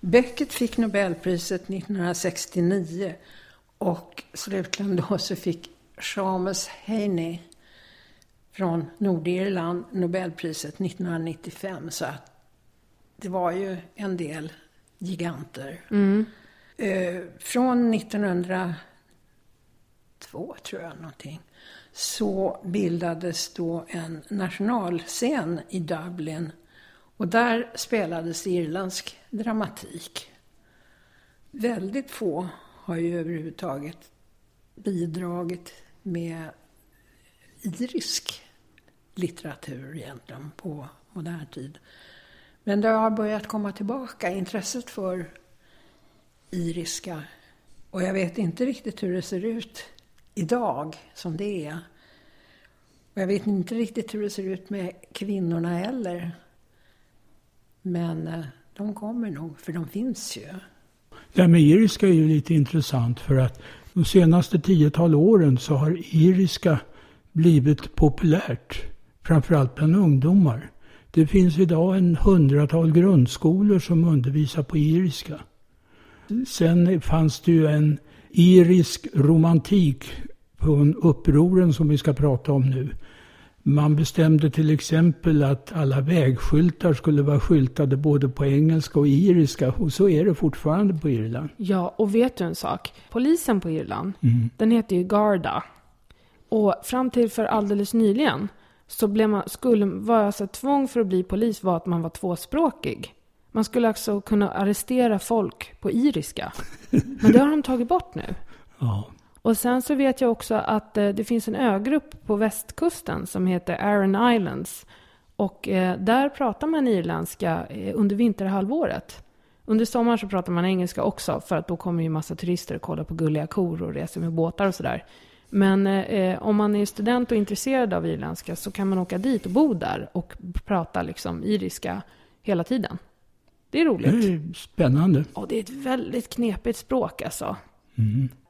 Beckett fick Nobelpriset 1969 och slutligen då så fick Seamus Heaney från Nordirland Nobelpriset 1995. Så att det var ju en del giganter. Eh, från 1902 tror jag någonting så bildades då en nationalscen i Dublin och där spelades irländsk dramatik. Väldigt få har ju överhuvudtaget bidragit med irisk litteratur egentligen på modern tid. Men det har börjat komma tillbaka, intresset för iriska. Och jag vet inte riktigt hur det ser ut idag som det är. Och jag vet inte riktigt hur det ser ut med kvinnorna heller. Men eh, de kommer nog, för de finns ju. Det här med iriska är ju lite intressant för att de senaste tiotal åren så har iriska blivit populärt. Framförallt bland ungdomar. Det finns idag en hundratal grundskolor som undervisar på iriska. Sen fanns det ju en irisk romantik från upproren som vi ska prata om nu. Man bestämde till exempel att alla vägskyltar skulle vara skyltade både på engelska och iriska och så är det fortfarande på Irland. Ja, och vet du en sak? Polisen på Irland, den heter ju Garda. Och fram till för alldeles nyligen så blev man, skulle, var alltså tvång för att bli polis var att man var tvåspråkig. Man skulle alltså kunna arrestera folk på iriska. Men det har de tagit bort nu. Ja. Och sen så vet jag också att eh, det finns en ögrupp på västkusten som heter Aran Islands. Och eh, där pratar man irländska eh, under vinterhalvåret. Under sommaren så pratar man engelska också för att då kommer ju massa turister och kollar på gulliga kor och reser med båtar och sådär. Men eh, om man är student och intresserad av irländska så kan man åka dit och bo där och prata liksom iriska hela tiden. Det är Det roligt. är spännande. Och det är ett väldigt knepigt språk alltså.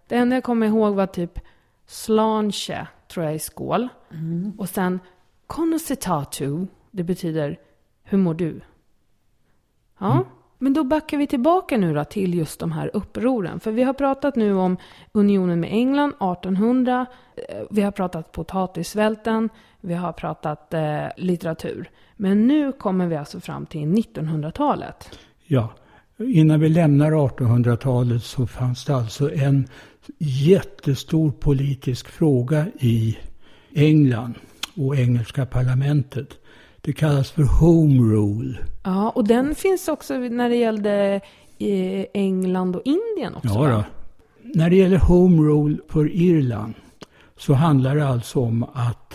Det enda jag kommer ihåg var typ slanche, tror jag, i skål. Och sen konositatu, det betyder hur mår du? Ja, men då backar vi tillbaka nu då till just de här upproren. För vi har pratat nu om unionen med England 1800. Eh, vi har pratat potatissvälten. Vi har pratat eh, litteratur. Men nu kommer vi alltså fram till 1900-talet. Ja, innan vi lämnar 1800-talet så fanns det alltså en jättestor politisk fråga i England och engelska parlamentet. Det kallas för Home Rule. Ja, och den finns också när det gällde eh, England och Indien också. Ja, då. när det gäller Home Rule för Irland så handlar det alltså om att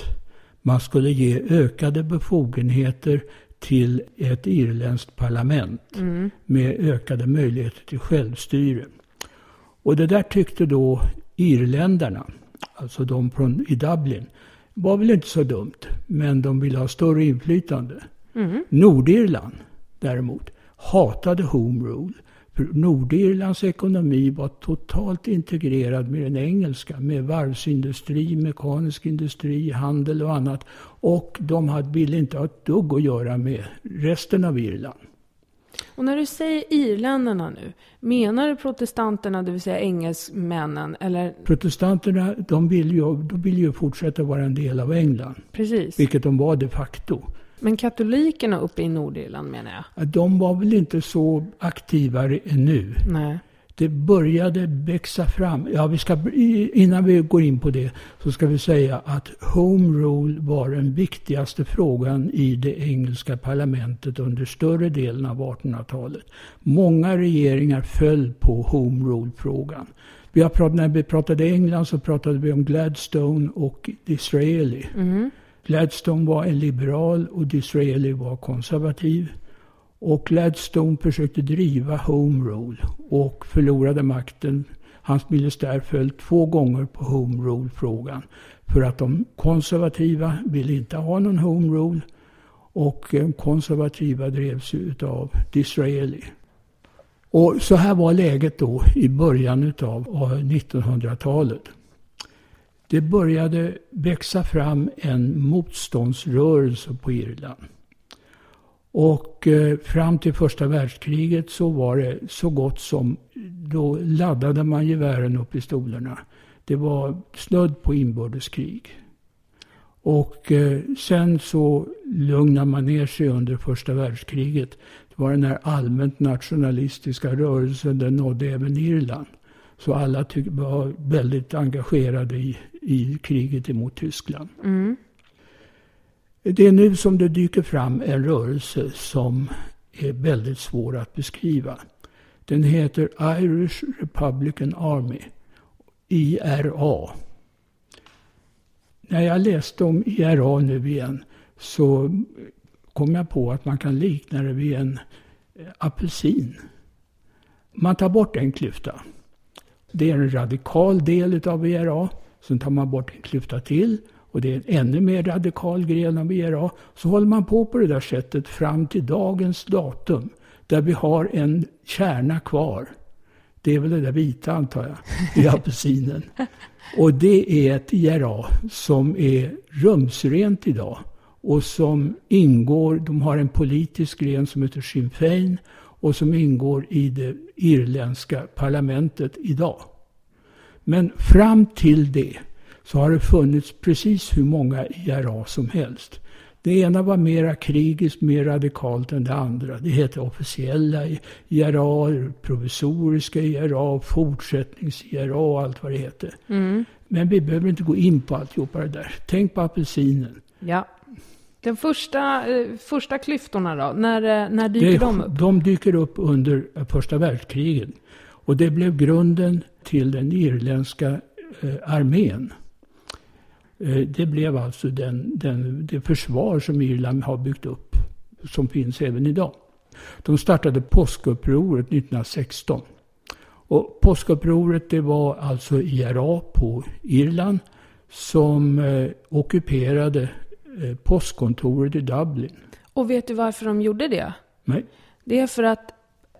man skulle ge ökade befogenheter till ett irländskt parlament mm. med ökade möjligheter till självstyre. Och det där tyckte då irländarna, alltså de från, i Dublin, var väl inte så dumt, men de ville ha större inflytande. Mm. Nordirland däremot hatade Home Rule. För Nordirlands ekonomi var totalt integrerad med den engelska, med varvsindustri, mekanisk industri, handel och annat. Och de ville inte ha ett dugg att göra med resten av Irland. Och när du säger irländarna nu, menar du protestanterna, det vill säga engelsmännen? Eller? Protestanterna, de vill, ju, de vill ju fortsätta vara en del av England. Precis. Vilket de var de facto. Men katolikerna uppe i Nordirland menar jag? De var väl inte så aktiva ännu. Nej. Det började växa fram. Ja, vi ska, innan vi går in på det så ska vi säga att Home Rule var den viktigaste frågan i det engelska parlamentet under större delen av 1800-talet. Många regeringar föll på Home Rule-frågan. Vi har pratat, när vi pratade England så pratade vi om Gladstone och Disraeli. Mm. Gladstone var en liberal och Disraeli var konservativ. Och Gladstone försökte driva Home Rule och förlorade makten. Hans ministär föll två gånger på Home Rule-frågan. För att de konservativa ville inte ha någon Home Rule. Och de konservativa drevs av Disraeli. Och så här var läget då i början av 1900-talet. Eh, Det började växa fram en motståndsrörelse på Irland. Och eh, fram till första världskriget så var det så gott som, då laddade man gevären och pistolerna. Det var snudd på inbördeskrig. Och eh, sen så lugnade man ner sig under första världskriget. Det var den här allmänt nationalistiska rörelsen, den nådde även Irland. Så alla var väldigt engagerade i, i kriget emot Tyskland. Mm. Det är nu som det dyker fram en rörelse som är väldigt svår att beskriva. Den heter Irish Republican Army, IRA. När jag läste om IRA nu igen så kom jag på att man kan likna det vid en apelsin. Man tar bort en klyfta. Det är en radikal del av IRA. Sen tar man bort en klyfta till och det är en ännu mer radikal gren av IRA. Så håller man på på det där sättet fram till dagens datum. Där vi har en kärna kvar. Det är väl det där vita antar jag, i apelsinen. Och det är ett IRA som är rumsrent idag. Och som ingår, de har en politisk gren som heter Sinn Fein och som ingår i det irländska parlamentet idag. Men fram till det så har det funnits precis hur många IRA som helst. Det ena var mera krigiskt, mer radikalt än det andra. Det heter officiella IRA, provisoriska IRA, fortsättnings-IRA och allt vad det heter. Mm. Men vi behöver inte gå in på alltihopa det där. Tänk på apelsinen. Ja. De första, eh, första klyftorna då, när, eh, när dyker det, de upp? De dyker upp under första världskriget. Och det blev grunden till den irländska eh, armén. Eh, det blev alltså den, den, det försvar som Irland har byggt upp, som finns även idag. De startade påskupproret 1916. Och påskupproret det var alltså IRA på Irland som eh, ockuperade eh, postkontoret i Dublin. Och vet du varför de gjorde det? Nej. Det är för att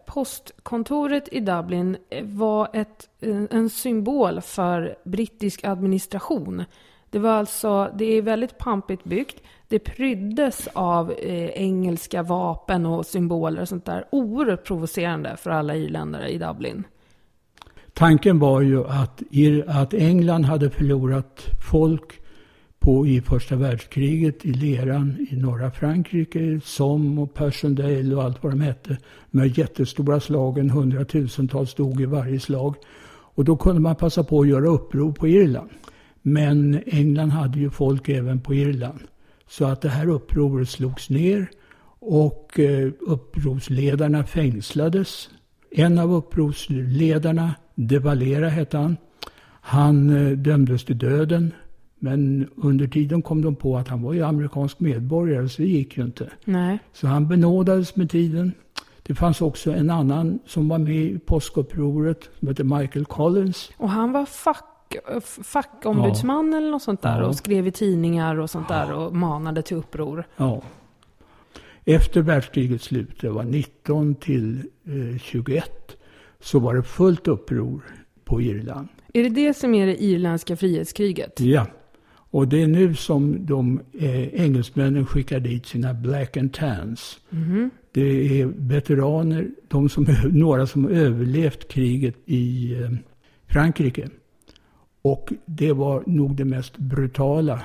postkontoret i Dublin var ett, en symbol för brittisk administration. Det var alltså, det är väldigt pampigt byggt. Det pryddes av eh, engelska vapen och symboler och sånt där. Oerhört provocerande för alla irländare i Dublin. Tanken var ju att, att England hade förlorat folk på, i första världskriget i leran i norra Frankrike, Somme och Persondale och allt vad de hette. Med jättestora slagen, hundratusentals dog i varje slag. Och då kunde man passa på att göra uppror på Irland. Men England hade ju folk även på Irland. Så att det här upproret slogs ner och eh, upprorsledarna fängslades. En av upprorsledarna, De Valera hette han, han eh, dömdes till döden. Men under tiden kom de på att han var ju amerikansk medborgare så det gick ju inte. Nej. Så han benådades med tiden. Det fanns också en annan som var med i påskupproret som hette Michael Collins. Och han var fack, fackombudsman eller något sånt där Ja. och skrev i tidningar och sånt där och manade till uppror. Ja. Efter världskrigets slut, det var 19 till eh, 21, så var det fullt uppror på Irland. Är det det som är det irländska frihetskriget? Ja. Och det är nu som de eh, engelsmännen skickar dit sina black and tans. Det är veteraner, de som, några som överlevt kriget i eh, Frankrike. Och det var nog det mest brutala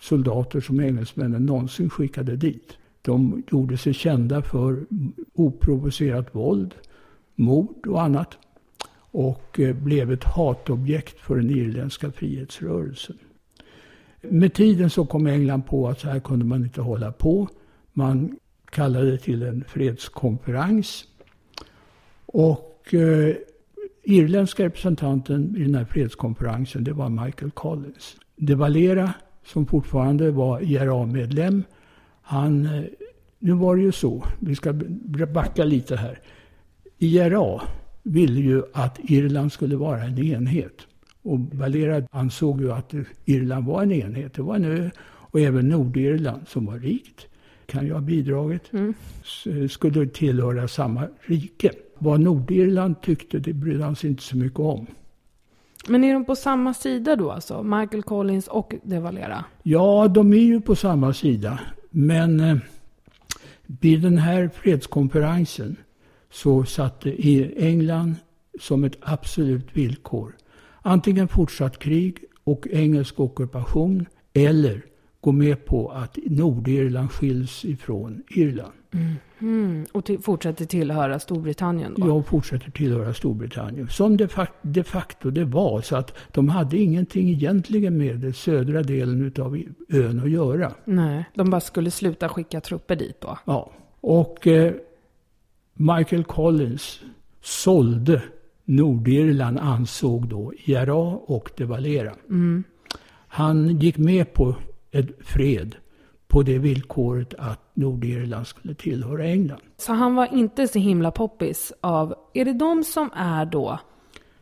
soldater som engelsmännen någonsin skickade dit. De gjorde sig kända för oprovocerat våld, mord och annat. Och eh, blev ett hatobjekt för den irländska frihetsrörelsen. Med tiden så kom England på att så här kunde man inte hålla på. Man kallade till en fredskonferens. Och eh, irländska representanten i den här fredskonferensen, det var Michael Collins. De Valera, som fortfarande var IRA-medlem, han, eh, nu var det ju så, vi ska backa lite här. IRA ville ju att Irland skulle vara en enhet. Och Valera ansåg ju att Irland var en enhet. Det var en ö. Och även Nordirland, som var rikt, kan ju ha bidragit, s- skulle tillhöra samma rike. Vad Nordirland tyckte, det brydde han sig inte så mycket om. Men är de på samma sida då alltså? Michael Collins och De Valera? Ja, de är ju på samma sida. Men eh, vid den här fredskonferensen så satte England som ett absolut villkor antingen fortsatt krig och engelsk ockupation eller gå med på att Nordirland skiljs ifrån Irland. Mm. Och till, fortsätter tillhöra Storbritannien då? Jag fortsätter tillhöra Storbritannien. Som de facto, de facto det var. Så att de hade ingenting egentligen med den södra delen av ön att göra. Nej, de bara skulle sluta skicka trupper dit då? Ja, och eh, Michael Collins sålde Nordirland ansåg då IRA och De Valera. Han gick med på ett fred på det villkoret att Nordirland skulle tillhöra England. Så han var inte så himla poppis av, är det de som är då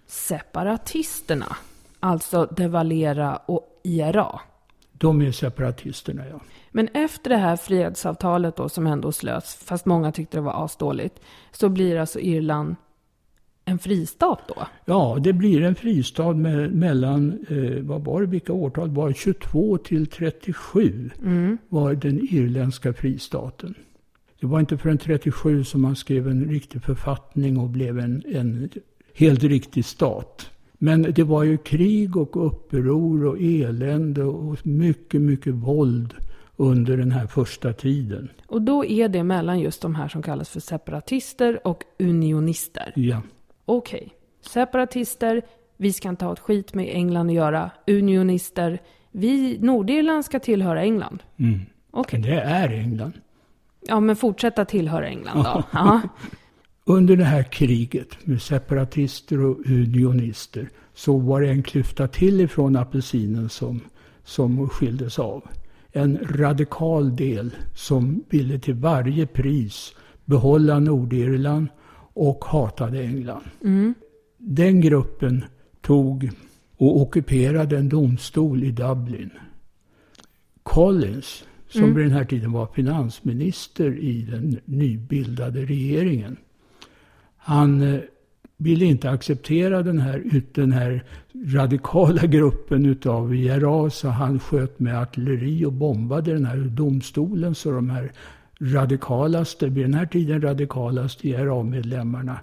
separatisterna? Alltså De Valera och IRA? De är separatisterna, ja. Men efter det här fredsavtalet då som ändå slöts, fast många tyckte det var asdåligt, så blir alltså Irland en fristat då? Ja, det blir en fristad med, mellan, eh, vad var det, vilka årtal var det? 22 till 37 var den irländska fristaten. Det var inte förrän 37 som man skrev en riktig författning och blev en, en helt riktig stat. Men det var ju krig och uppror och elände och mycket, mycket våld under den här första tiden. Och då är det mellan just de här som kallas för separatister och unionister. Ja. Okej, separatister, vi ska inte ha ett skit med England att göra. Unionister, vi, Nordirland ska tillhöra England. Mm. Okej, Det är England. ja men fortsätta tillhöra England då. Ja. Under det här kriget med separatister och unionister så var det en klyfta till ifrån apelsinen som, som skildes av. En radikal del som ville till varje pris behålla Nordirland och hatade England. Den gruppen tog och ockuperade en domstol i Dublin. Collins, som vid den här tiden var finansminister i den nybildade regeringen, han eh, ville inte acceptera den här, ut- den här radikala gruppen utav IRA så han sköt med artilleri och bombade den här domstolen så de här radikalaste, vid den här tiden radikalaste IRA-medlemmarna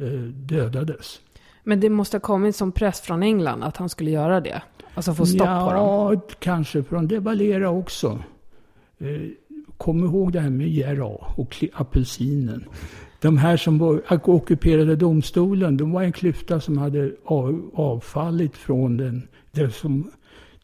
eh, dödades. Men det måste ha kommit som press från England att han skulle göra det. Alltså få stopp på dem. Ja, kanske från De Valera också. Eh, Kom ihåg det här med IRA och apelsinen. De här som var, ockuperade domstolen, de var en klyfta som hade av, avfallit från den, det som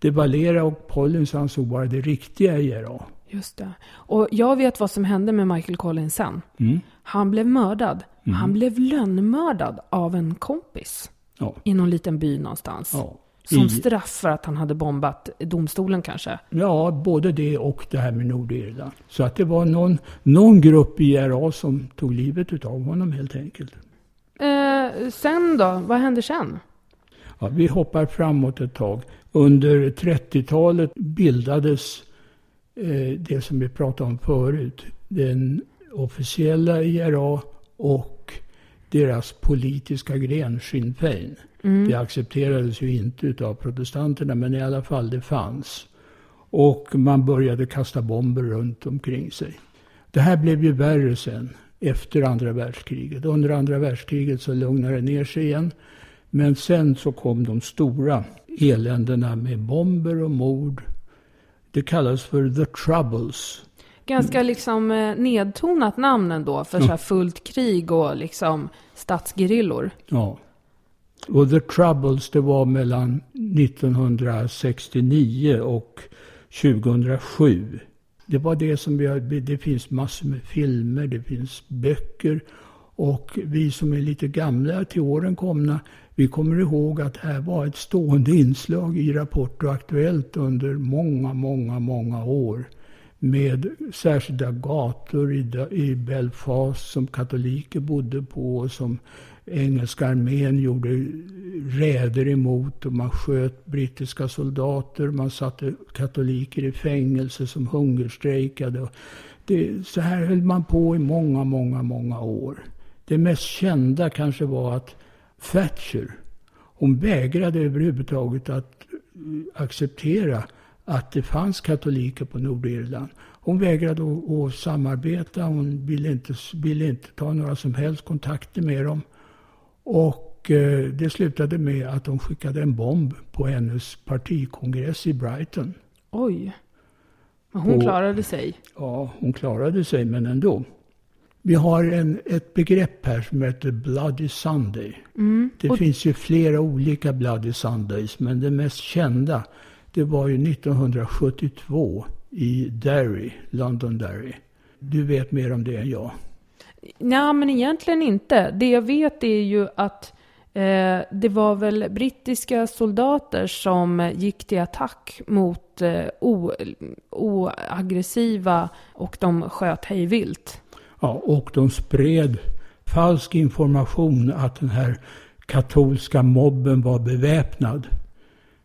De Valera och Pollins ansåg vara det riktiga IRA. Just det. Och jag vet vad som hände med Michael Collins sen. Mm. Han blev mördad Han blev lönnmördad av en kompis Ja. i någon liten by någonstans. Ja. Som I- straff för att han hade bombat domstolen kanske. Ja, både det och det här med Nordirland. Så att det var någon, någon grupp i IRA som tog livet utav honom helt enkelt. Eh, sen då? Vad hände sen? Ja, vi hoppar framåt ett tag. Under 30-talet bildades det som vi pratade om förut. Den officiella IRA och deras politiska gren Sinn Fein. Det accepterades ju inte utav protestanterna men i alla fall det fanns. Och man började kasta bomber runt omkring sig. Det här blev ju värre sen efter andra världskriget. Under andra världskriget så lugnade det ner sig igen. Men sen så kom de stora eländena med bomber och mord. Det kallas för the troubles. Ganska liksom eh, nedtonat namn ändå för så här fullt krig och liksom statsgerillor. Ja. Och the troubles det var mellan 1969 och 2007. Det var det som vi har, det finns massor med filmer, det finns böcker. Och vi som är lite gamla till åren komna, vi kommer ihåg att det här var ett stående inslag i Rapport och Aktuellt under många, många, många år. Med särskilda gator i, Belfast som katoliker bodde på och som engelska armén gjorde räder emot och man sköt brittiska soldater. Man satte katoliker i fängelse som hungerstrejkade. Det, så här höll man på i många, många, många år. Det mest kända kanske var att Thatcher, hon vägrade överhuvudtaget att eh, acceptera att det fanns katoliker på Nordirland. Hon vägrade att, samarbeta, hon ville inte, ville inte ta några som helst kontakter med dem. Och eh, det slutade med att de skickade en bomb på hennes partikongress i Brighton. Oj. Men hon Och- klarade sig. Ja, hon klarade sig, men ändå. Vi har en, ett begrepp här som heter Bloody Sunday. Det och- finns ju flera olika Bloody Sundays, men det mest kända det var ju 1972 i Derry, London Derry. Du vet mer om det än jag. Nej, men egentligen inte. Det jag vet är ju att eh, det var väl brittiska soldater som gick till attack mot eh, oaggressiva och de sköt hejvilt. Ja, och de spred falsk information att den här katolska mobben var beväpnad.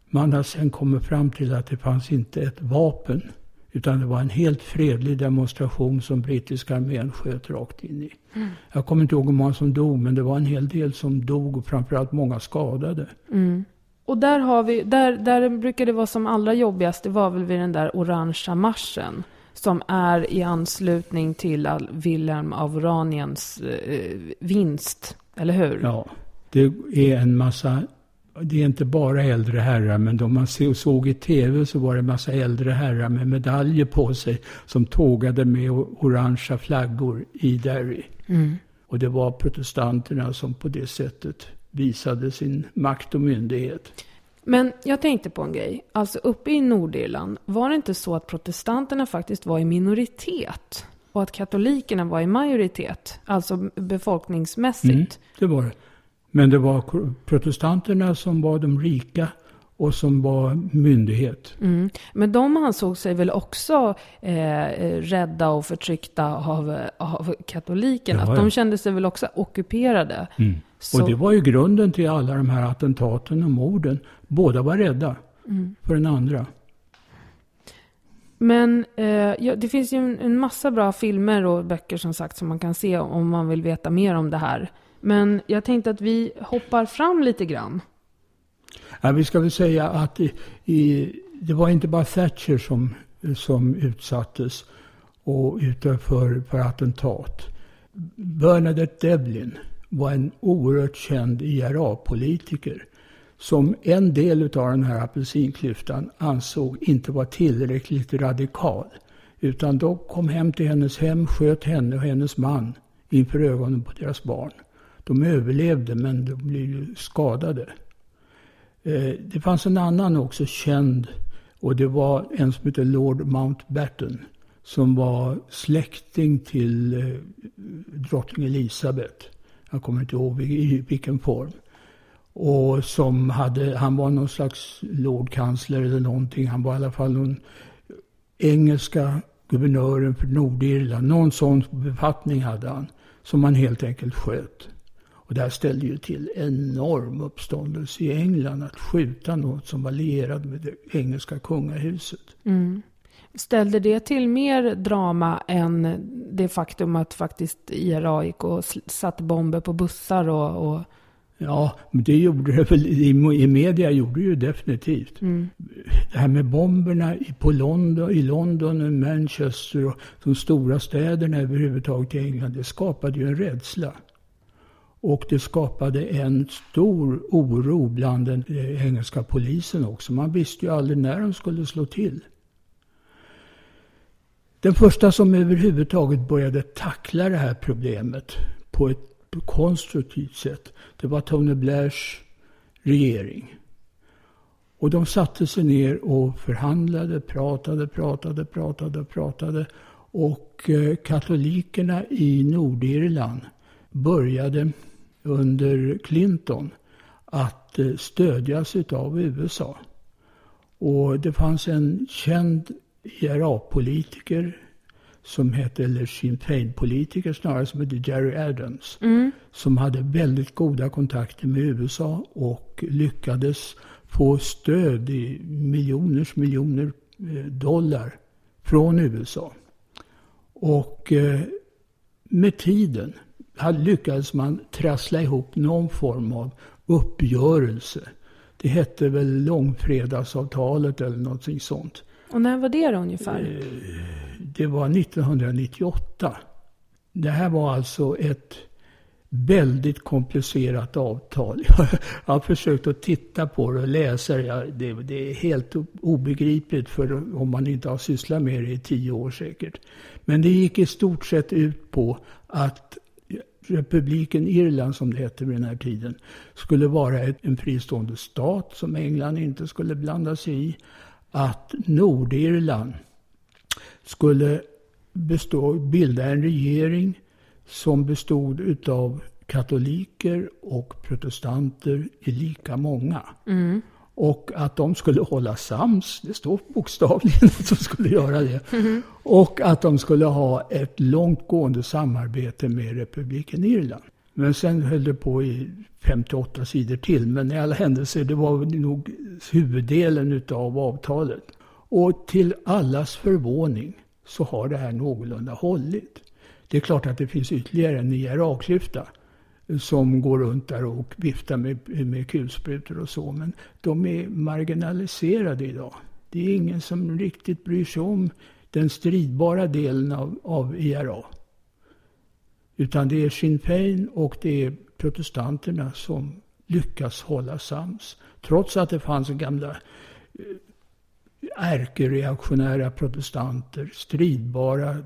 Man har sen kommit fram till att det fanns inte ett vapen. Utan det var en helt fredlig demonstration som brittiska armén sköt rakt in i. Jag kommer inte ihåg hur många som dog, men det var en hel del som dog och framförallt många skadade. Och där har vi, där, där brukar det vara som allra jobbigast, det var väl vid den där orangea marschen. Som är i anslutning till Wilhelm av Oraniens eh, vinst, eller hur? Ja, det är en massa, det är inte bara äldre herrar, men de man såg i tv så var det en massa äldre herrar med medaljer på sig som tågade med orangea flaggor i Derry. Och det var protestanterna som på det sättet visade sin makt och myndighet. Men jag tänkte på en grej. Alltså uppe i Nordirland, var det inte så att protestanterna faktiskt var i minoritet? Och att katolikerna var i majoritet? Alltså befolkningsmässigt? Mm, det var det. Men det var protestanterna som var de rika och som var myndighet. Mm. Men de ansåg sig väl också eh, rädda och förtryckta av, av katolikerna? Ja, ja. De kände sig väl också ockuperade? Så, Och det var ju grunden till alla de här attentaten och morden. Båda var rädda för den andra. Men eh, ja, det finns ju en, en massa bra filmer och böcker som sagt som man kan se om man vill veta mer om det här. Men jag tänkte att vi hoppar fram lite grann. Ja, vi ska väl säga att i, i, det var inte bara Thatcher som, som utsattes och för, för attentat. Bernadette Devlin var en oerhört känd IRA-politiker som en del av den här apelsinklyftan ansåg inte var tillräckligt radikal. Utan de kom hem till hennes hem, sköt henne och hennes man inför ögonen på deras barn. De överlevde men de blev ju skadade. Eh, det fanns en annan också känd och det var en som hette Lord Mountbatten som var släkting till eh, drottning Elizabeth. Jag kommer inte ihåg i vilken form. Och som hade, han var någon slags lordkansler eller någonting. Han var i alla fall någon engelska guvernören för Nordirland. Någon sån befattning hade han. Som han helt enkelt sköt. Och det här ställde ju till enorm uppståndelse i England att skjuta något som var lierad med det engelska kungahuset. Mm. Ställde det till mer drama än det faktum att faktiskt IRA gick och satte bomber på bussar och, och... Ja, men det gjorde det väl i, i media gjorde det ju definitivt. Mm. Det här med bomberna på London, i London och Manchester och de stora städerna överhuvudtaget i England, det skapade ju en rädsla. Och det skapade en stor oro bland den eh, engelska polisen också. Man visste ju aldrig när de skulle slå till. Den första som överhuvudtaget började tackla det här problemet på ett konstruktivt sätt, det var Tony Blairs regering. Och de satte sig ner och förhandlade, pratade, pratade, pratade, pratade. Och eh, katolikerna i Nordirland började under Clinton att eh, stödjas av USA. Och det fanns en känd IRA-politiker som hette, eller Sinn Fein-politiker snarare, som hette Jerry Adams. Mm. Som hade väldigt goda kontakter med USA och lyckades få stöd i miljoners miljoner eh, dollar från USA. Och eh, med tiden lyckades man trassla ihop någon form av uppgörelse. Det hette väl långfredagsavtalet eller någonting sånt. Och när var det då ungefär? Eh, det var 1998. Det här var alltså ett väldigt komplicerat avtal. Jag har försökt att titta på det och läsa det. Det är helt obegripligt för om man inte har sysslat med det i tio år säkert. Men det gick i stort sett ut på att republiken Irland, som det hette vid den här tiden, skulle vara en fristående stat som England inte skulle blanda sig i. Att Nordirland skulle bestå, bilda en regering som bestod utav katoliker och protestanter i lika många. Mm. Och att de skulle hålla sams, det står bokstavligen att de skulle göra det. Mm. Och att de skulle ha ett långtgående samarbete med republiken Irland. Men sen höll det på i 58 sidor till. Men i alla händelser, det var nog huvuddelen utav avtalet. Och till allas förvåning så har det här någorlunda hållit. Det är klart att det finns ytterligare en IRA-klyfta som går runt där och viftar med, med kulsprutor och så. Men de är marginaliserade idag. Det är ingen som riktigt bryr sig om den stridbara delen av, av IRA. Utan det är Sinn Fein och det är protestanterna som lyckas hålla sams. Trots att det fanns gamla eh, ärkereaktionära protestanter, stridbara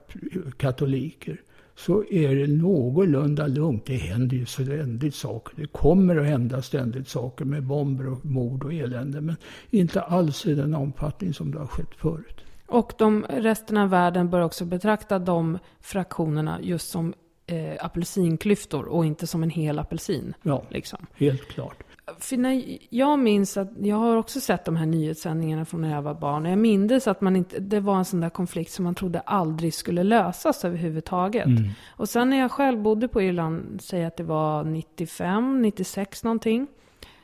katoliker så är det någorlunda lugnt. Det händer ju ständigt saker. Det kommer att hända ständigt saker med bomber och mord och elände. Men inte alls i den omfattning som det har skett förut. Och de, resten av världen bör också betrakta de fraktionerna just som eh, apelsinklyftor och inte som en hel apelsin. Ja, liksom. helt klart. För när jag minns att jag har också sett de här nyhetssändningarna från när jag var barn. Jag minns att man inte, det var en sån där konflikt som man trodde aldrig skulle lösas överhuvudtaget. Mm. Och sen när jag själv bodde på Irland, säg att det var 95, 96 någonting.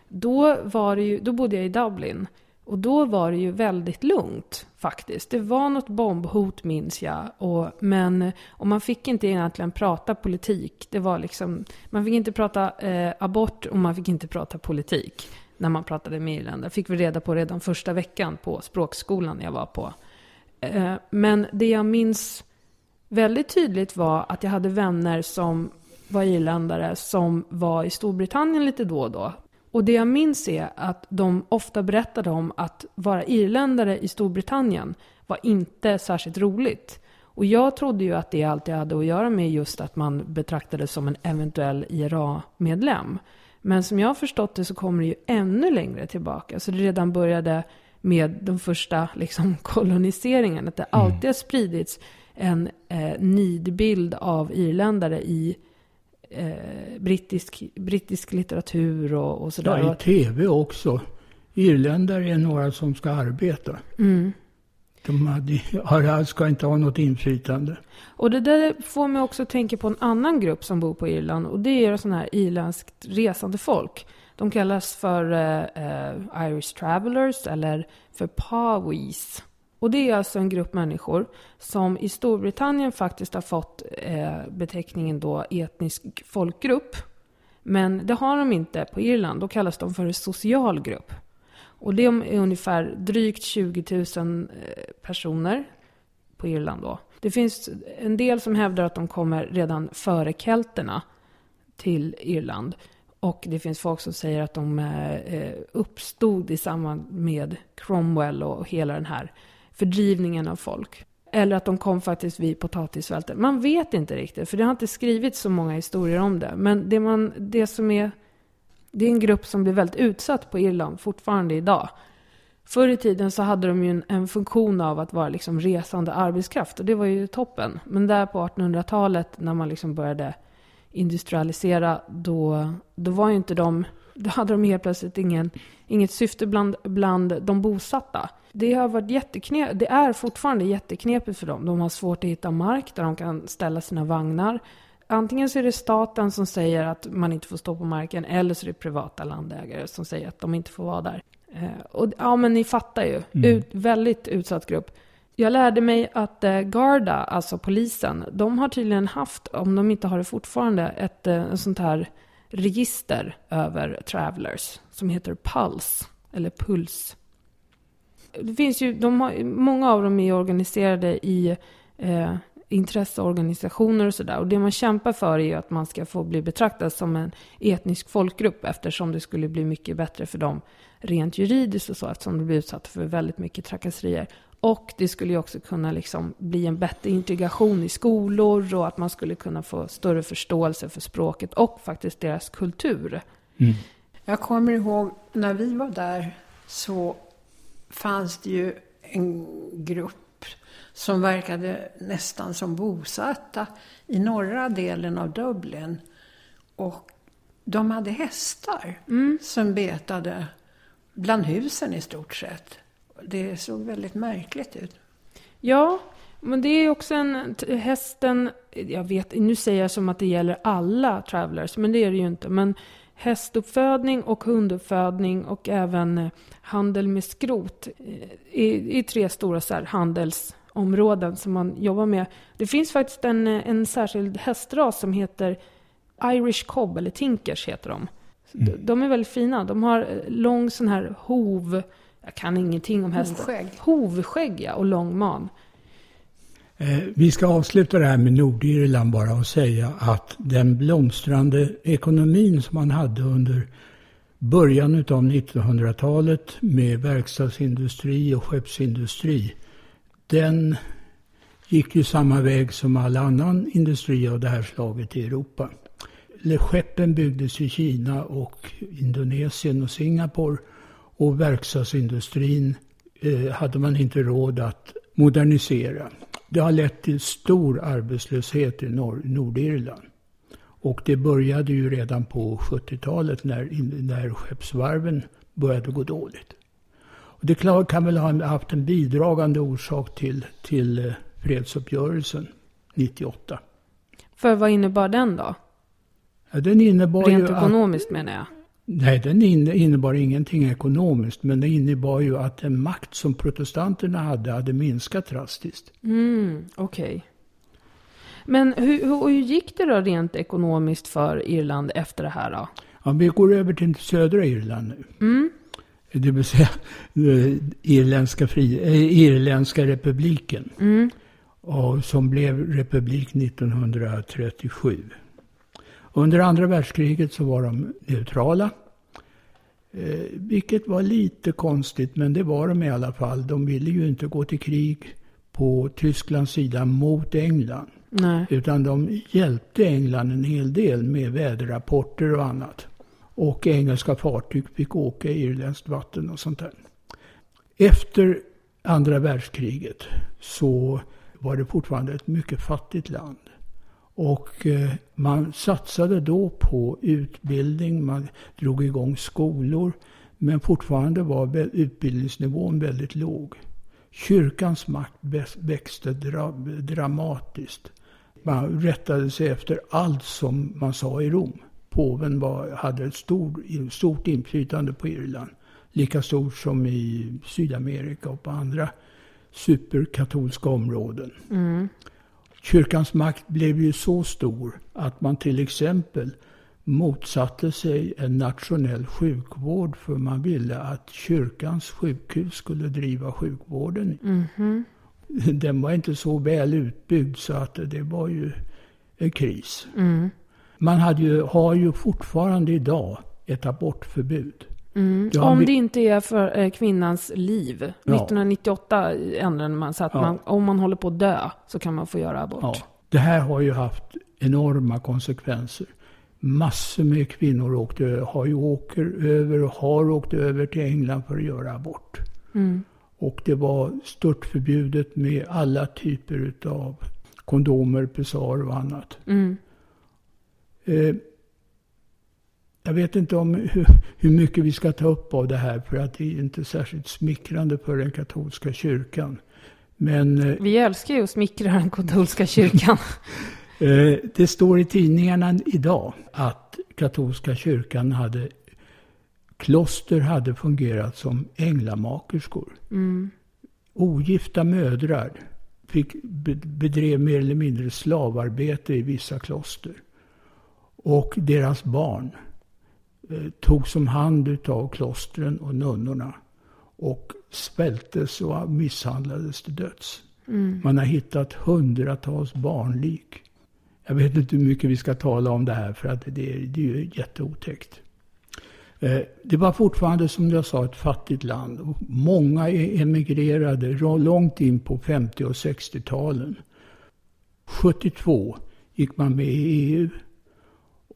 Då, var ju, då bodde jag i Dublin. Och då var det ju väldigt lugnt faktiskt. Det var något bombhot minns jag. Och, men, och man fick inte egentligen prata politik. Det var liksom, man fick inte prata eh, abort och man fick inte prata politik. När man pratade med irländare. fick vi reda på redan första veckan på språkskolan jag var på. Eh, men det jag minns väldigt tydligt var att jag hade vänner som var irländare som var i Storbritannien lite då och då. Och det jag minns är att de ofta berättade om att vara irländare i Storbritannien var inte särskilt roligt. Och jag trodde ju att det alltid hade att göra med just att man betraktades som en eventuell IRA-medlem. Men som jag har förstått det så kommer det ju ännu längre tillbaka. Så det redan började med de första liksom, koloniseringen. Att det mm. alltid har spridits en eh, nidbild av irländare i eh, brittisk, brittisk litteratur och, och sådär. Ja, i tv också. Irländare är några som ska arbeta. Mm. De hade, ska inte ha något inflytande. Och det där får mig också tänka på en annan grupp som bor på Irland. Och det är sådana här irländskt resande folk. De kallas för uh, Irish Travelers eller för Pawees. Och det är alltså en grupp människor som i Storbritannien faktiskt har fått eh, beteckningen då etnisk folkgrupp. Men det har de inte på Irland. Då kallas de för en social grupp. Och det är ungefär drygt 20 000 eh, personer på Irland då. Det finns en del som hävdar att de kommer redan före kelterna till Irland. Och det finns folk som säger att de eh, eh, uppstod i samband med Cromwell och hela den här fördrivningen av folk. Eller att de kom faktiskt vid potatisvälten. Man vet inte riktigt, för det har inte skrivits så många historier om det. Men det, man, det som är... Det är en grupp som blir väldigt utsatt på Irland fortfarande idag. Förr i tiden så hade de ju en, en, funktion av att vara liksom resande arbetskraft och det var ju toppen. Men där på 1800-talet när man liksom började industrialisera, då, då var ju inte de, då hade de helt plötsligt ingen, inget syfte bland, bland de bosatta. Det har varit jätteknep, det är fortfarande jätteknepigt för dem. De har svårt att hitta mark där de kan ställa sina vagnar. Antingen så är det staten som säger att man inte får stå på marken eller så är det privata landägare som säger att de inte får vara där. Eh, och, ja, men ni fattar ju. Mm. Ut, väldigt utsatt grupp. Jag lärde mig att eh, Garda, alltså polisen, de har tydligen haft, om de inte har det fortfarande, ett eh, sånt här register över travelers som heter Puls, eller Puls. Det finns ju, de har, många av dem är organiserade i eh, intresseorganisationer och sådär. Och det man kämpar för är ju att man ska få bli betraktad som en etnisk folkgrupp eftersom det skulle bli mycket bättre för dem rent juridiskt och så eftersom de blir utsatta för väldigt mycket trakasserier. Och det skulle ju också kunna liksom bli en bättre integration i skolor och att man skulle kunna få större förståelse för språket och faktiskt deras kultur. Mm. Jag kommer ihåg när vi var där så fanns det ju en grupp som verkade nästan som bosatta i norra delen av Dublin. Och de hade hästar mm. som betade bland husen i stort sett. Det såg väldigt märkligt ut. Ja, men det är också en... Hästen... Jag vet, nu säger jag som att det gäller alla travelers, men det är det ju inte. Men hästuppfödning och hunduppfödning och även eh, handel med skrot är, är tre stora så här, handelsområden som man jobbar med. Det finns faktiskt en, en särskild hästras som heter Irish Cob, eller Tinkers heter de. Mm. De är väldigt fina. De har eh, lång sån här hov... Jag kan ingenting om hästar. Hovskägg. Hovskägg, ja. Och lång man. Eh, vi ska avsluta det här med Nordirland bara och säga att den blomstrande ekonomin som man hade under början av 1900-talet med verkstadsindustri och skeppsindustri. Den gick ju samma väg som all annan industri av det här slaget i Europa skeppen byggdes i Kina och Indonesien och Singapore. Och verkstadsindustrin eh, hade man inte råd att modernisera. Det har lett till stor arbetslöshet i Nord Nordirland. Och det började ju redan på 70-talet när, när skeppsvarven började gå dåligt. Och det kan väl ha haft en bidragande orsak till, till eh, fredsuppgörelsen 98. För vad innebar den då? Ja, den innebar Rent ju ekonomiskt att, menar jag. Nej, den innebar ingenting ekonomiskt. Men det innebar ju att den makt som protestanterna hade, hade minskat drastiskt. Mm, Okej. Okay. Men hur, hur, hur, gick det då rent ekonomiskt för Irland efter det här då? Ja, vi går över till södra Irland nu. Mm. Det vill säga eh, Irländska, fri, äh, Irländska republiken. Mm. Och som blev republik 1937. Under andra världskriget så var de neutrala. Eh, vilket var lite konstigt, men det var de i alla fall. De ville ju inte gå till krig på Tysklands sida mot England. Nej. Utan de hjälpte England en hel del med väderrapporter och annat. Och engelska fartyg fick åka i irländskt vatten och sånt där. Efter andra världskriget så var det fortfarande ett mycket fattigt land. Och eh, man satsade då på utbildning, man drog igång skolor. Men fortfarande var utbildningsnivån väldigt låg. Kyrkans makt växte dra dramatiskt. Man rättade sig efter allt som man sa i Rom. Påven var, hade ett stor, stort inflytande på Irland. Lika stort som i Sydamerika och på andra superkatolska områden. Mm. Kyrkans makt blev ju så stor att man till exempel motsatte sig en nationell sjukvård för man ville att kyrkans sjukhus skulle driva sjukvården. Mm. Den var inte så väl utbyggd så att det var ju en kris. Mm. Man hade ju, har ju fortfarande idag ett abortförbud. Mm. Om det inte är för eh, kvinnans liv. Ja. 1998 ändrade man så att ja. man, om man håller på att dö så kan man få göra abort. Det här har ju haft enorma konsekvenser. Massor med kvinnor åkte, har ju åker över och har åkt över till England för att göra abort. Mm. Och det var stört förbjudet med alla typer av kondomer, pessar och annat. Mm. Eh, jag vet inte om hur, hur, mycket vi ska ta upp av det här för att det är inte särskilt smickrande för den katolska kyrkan. Men, eh, vi älskar ju att smickra den katolska kyrkan. Eh, det står i tidningarna idag att katolska kyrkan hade kloster hade fungerat som änglamakerskor. Mm. Ogifta mödrar fick, bedrev mer eller mindre slavarbete i vissa kloster. Och deras barn eh, togs om hand av klostren och nunnorna. Och svältes och misshandlades till döds. Mm. Man har hittat hundratals barnlik. Jag vet inte hur mycket vi ska tala om det här för att det är, det är ju jätteotäckt. Eh, det var fortfarande som jag sa ett fattigt land. Många emigrerade långt in på 50 och 60-talen. 72 gick man med i EU.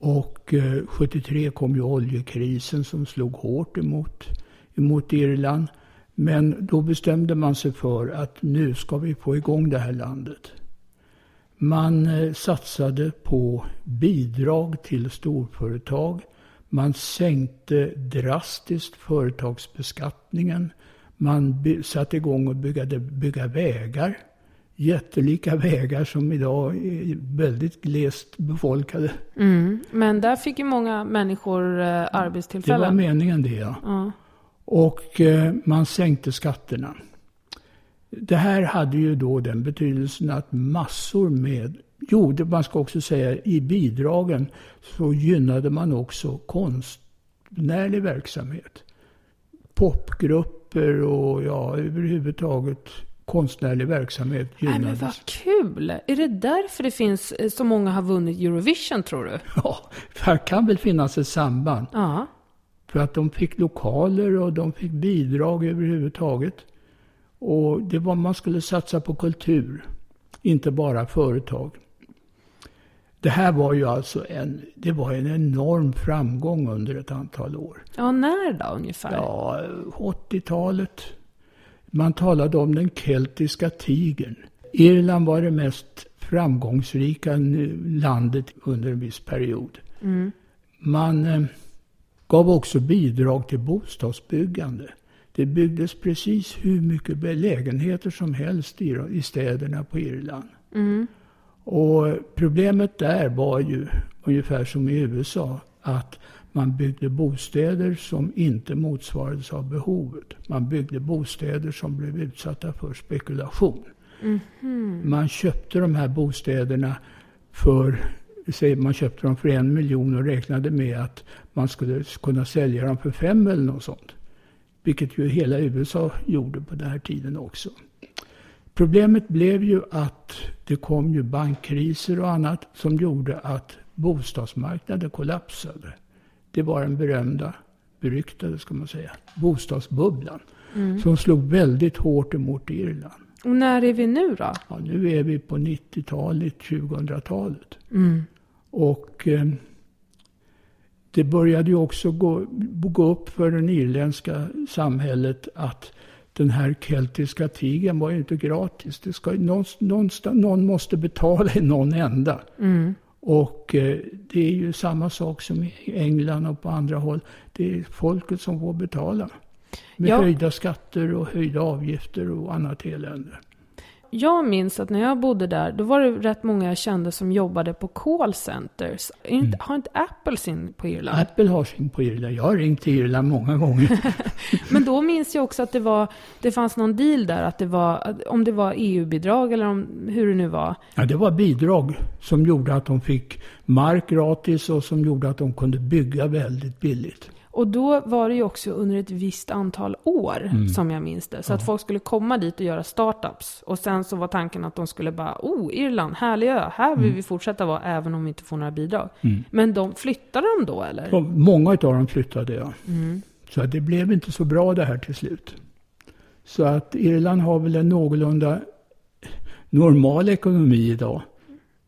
Och eh, 73 kom ju oljekrisen som slog hårt emot, emot Irland. Men då bestämde man sig för att nu ska vi få igång det här landet. Man eh, satsade på bidrag till storföretag. Man sänkte drastiskt företagsbeskattningen. Man satte igång och byggade, bygga vägar. Jättelika vägar som idag är väldigt glest befolkade. Mm. Men där fick ju många människor eh, arbetstillfällen. Det var meningen det ja. ja. Och eh, man sänkte skatterna. Det här hade ju då den betydelsen att massor med Jo, det man ska också säga i bidragen så gynnade man också konstnärlig verksamhet. Popgrupper och ja, överhuvudtaget konstnärlig verksamhet gynnades. Nej, men vad kul! Är det därför det finns eh, så många har vunnit Eurovision tror du? Ja, det kan väl finnas ett samband. Ja. För att de fick lokaler och de fick bidrag överhuvudtaget. Och det var man skulle satsa på kultur, inte bara företag. Det här var ju alltså en, det var en enorm framgång under ett antal år. Ja, när då ungefär? Ja, 80-talet. Man talade om den keltiska tigern. Irland var det mest framgångsrika landet under en viss period. Mm. Man eh, gav också bidrag till bostadsbyggande. Det byggdes precis hur mycket lägenheter som helst i, i städerna på Irland. Mm. Och problemet där var ju ungefär som i USA. Att man byggde bostäder som inte motsvarades av behovet. Man byggde bostäder som blev utsatta för spekulation. Mm -hmm. Man köpte de här bostäderna för man köpte dem för en miljon och räknade med att man skulle kunna sälja dem för fem eller något sånt. Vilket ju hela USA gjorde på den här tiden också. Problemet blev ju att det kom ju bankkriser och annat som gjorde att bostadsmarknaden kollapsade. Det var den berömda, beryktade ska man säga, bostadsbubblan. Mm. Som slog väldigt hårt emot Irland. Och när är vi nu då? Ja, nu är vi på 90-talet, 2000-talet. Mm. Och eh, det började ju också gå, gå upp för det irländska samhället att den här keltiska tigern var ju inte gratis. Det ska, någonstans, någon måste betala i någon ända. Mm. Och eh, det är ju samma sak som i England och på andra håll. Det är folket som får betala. Med ja. höjda skatter och höjda avgifter och annat elände jag minns att när jag bodde där, då var det rätt många jag kände som jobbade på callcenters. Mm. Har inte Apple sin på Irland? Apple har sin på Irland. Jag har ringt till Irland många gånger. Men då minns jag också att det var, det fanns någon deal där, att det var, om det var EU-bidrag eller om, hur det nu var. Ja, det var bidrag som gjorde att de fick mark gratis och som gjorde att de kunde bygga väldigt billigt. Och då var det ju också under ett visst antal år, mm. som jag minns det. Så ja. att folk skulle komma dit och göra startups. Och sen så var tanken att de skulle bara, oh, Irland, härlig ö, här vill mm. vi fortsätta vara även om vi inte får några bidrag. Mm. Men de, flyttade de då eller? Ja, många av dem flyttade ja. Mm. Så det blev inte så bra det här till slut. Så att Irland har väl en någorlunda normal ekonomi idag.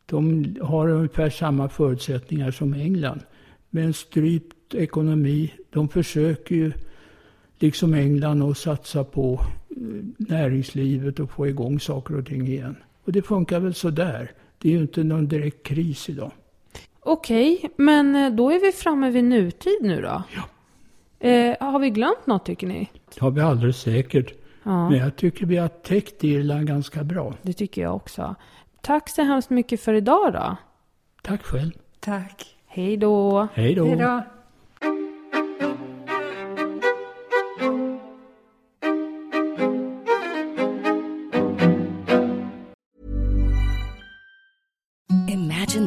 De har ungefär samma förutsättningar som England. Med en strypt ekonomi. De försöker ju, liksom England, att satsa på eh, näringslivet och få igång saker och ting igen. Och det funkar väl sådär. Det är ju inte någon direkt kris idag. Okej, men eh, då är vi framme vid nutid nu då? Ja. Eh, har vi glömt något tycker ni? Det har vi alldeles säkert. Ja. Men jag tycker vi har täckt Irland ganska bra. Det tycker jag också. Tack så hemskt mycket för idag då. Tack själv. Tack. Hej då. Hej då.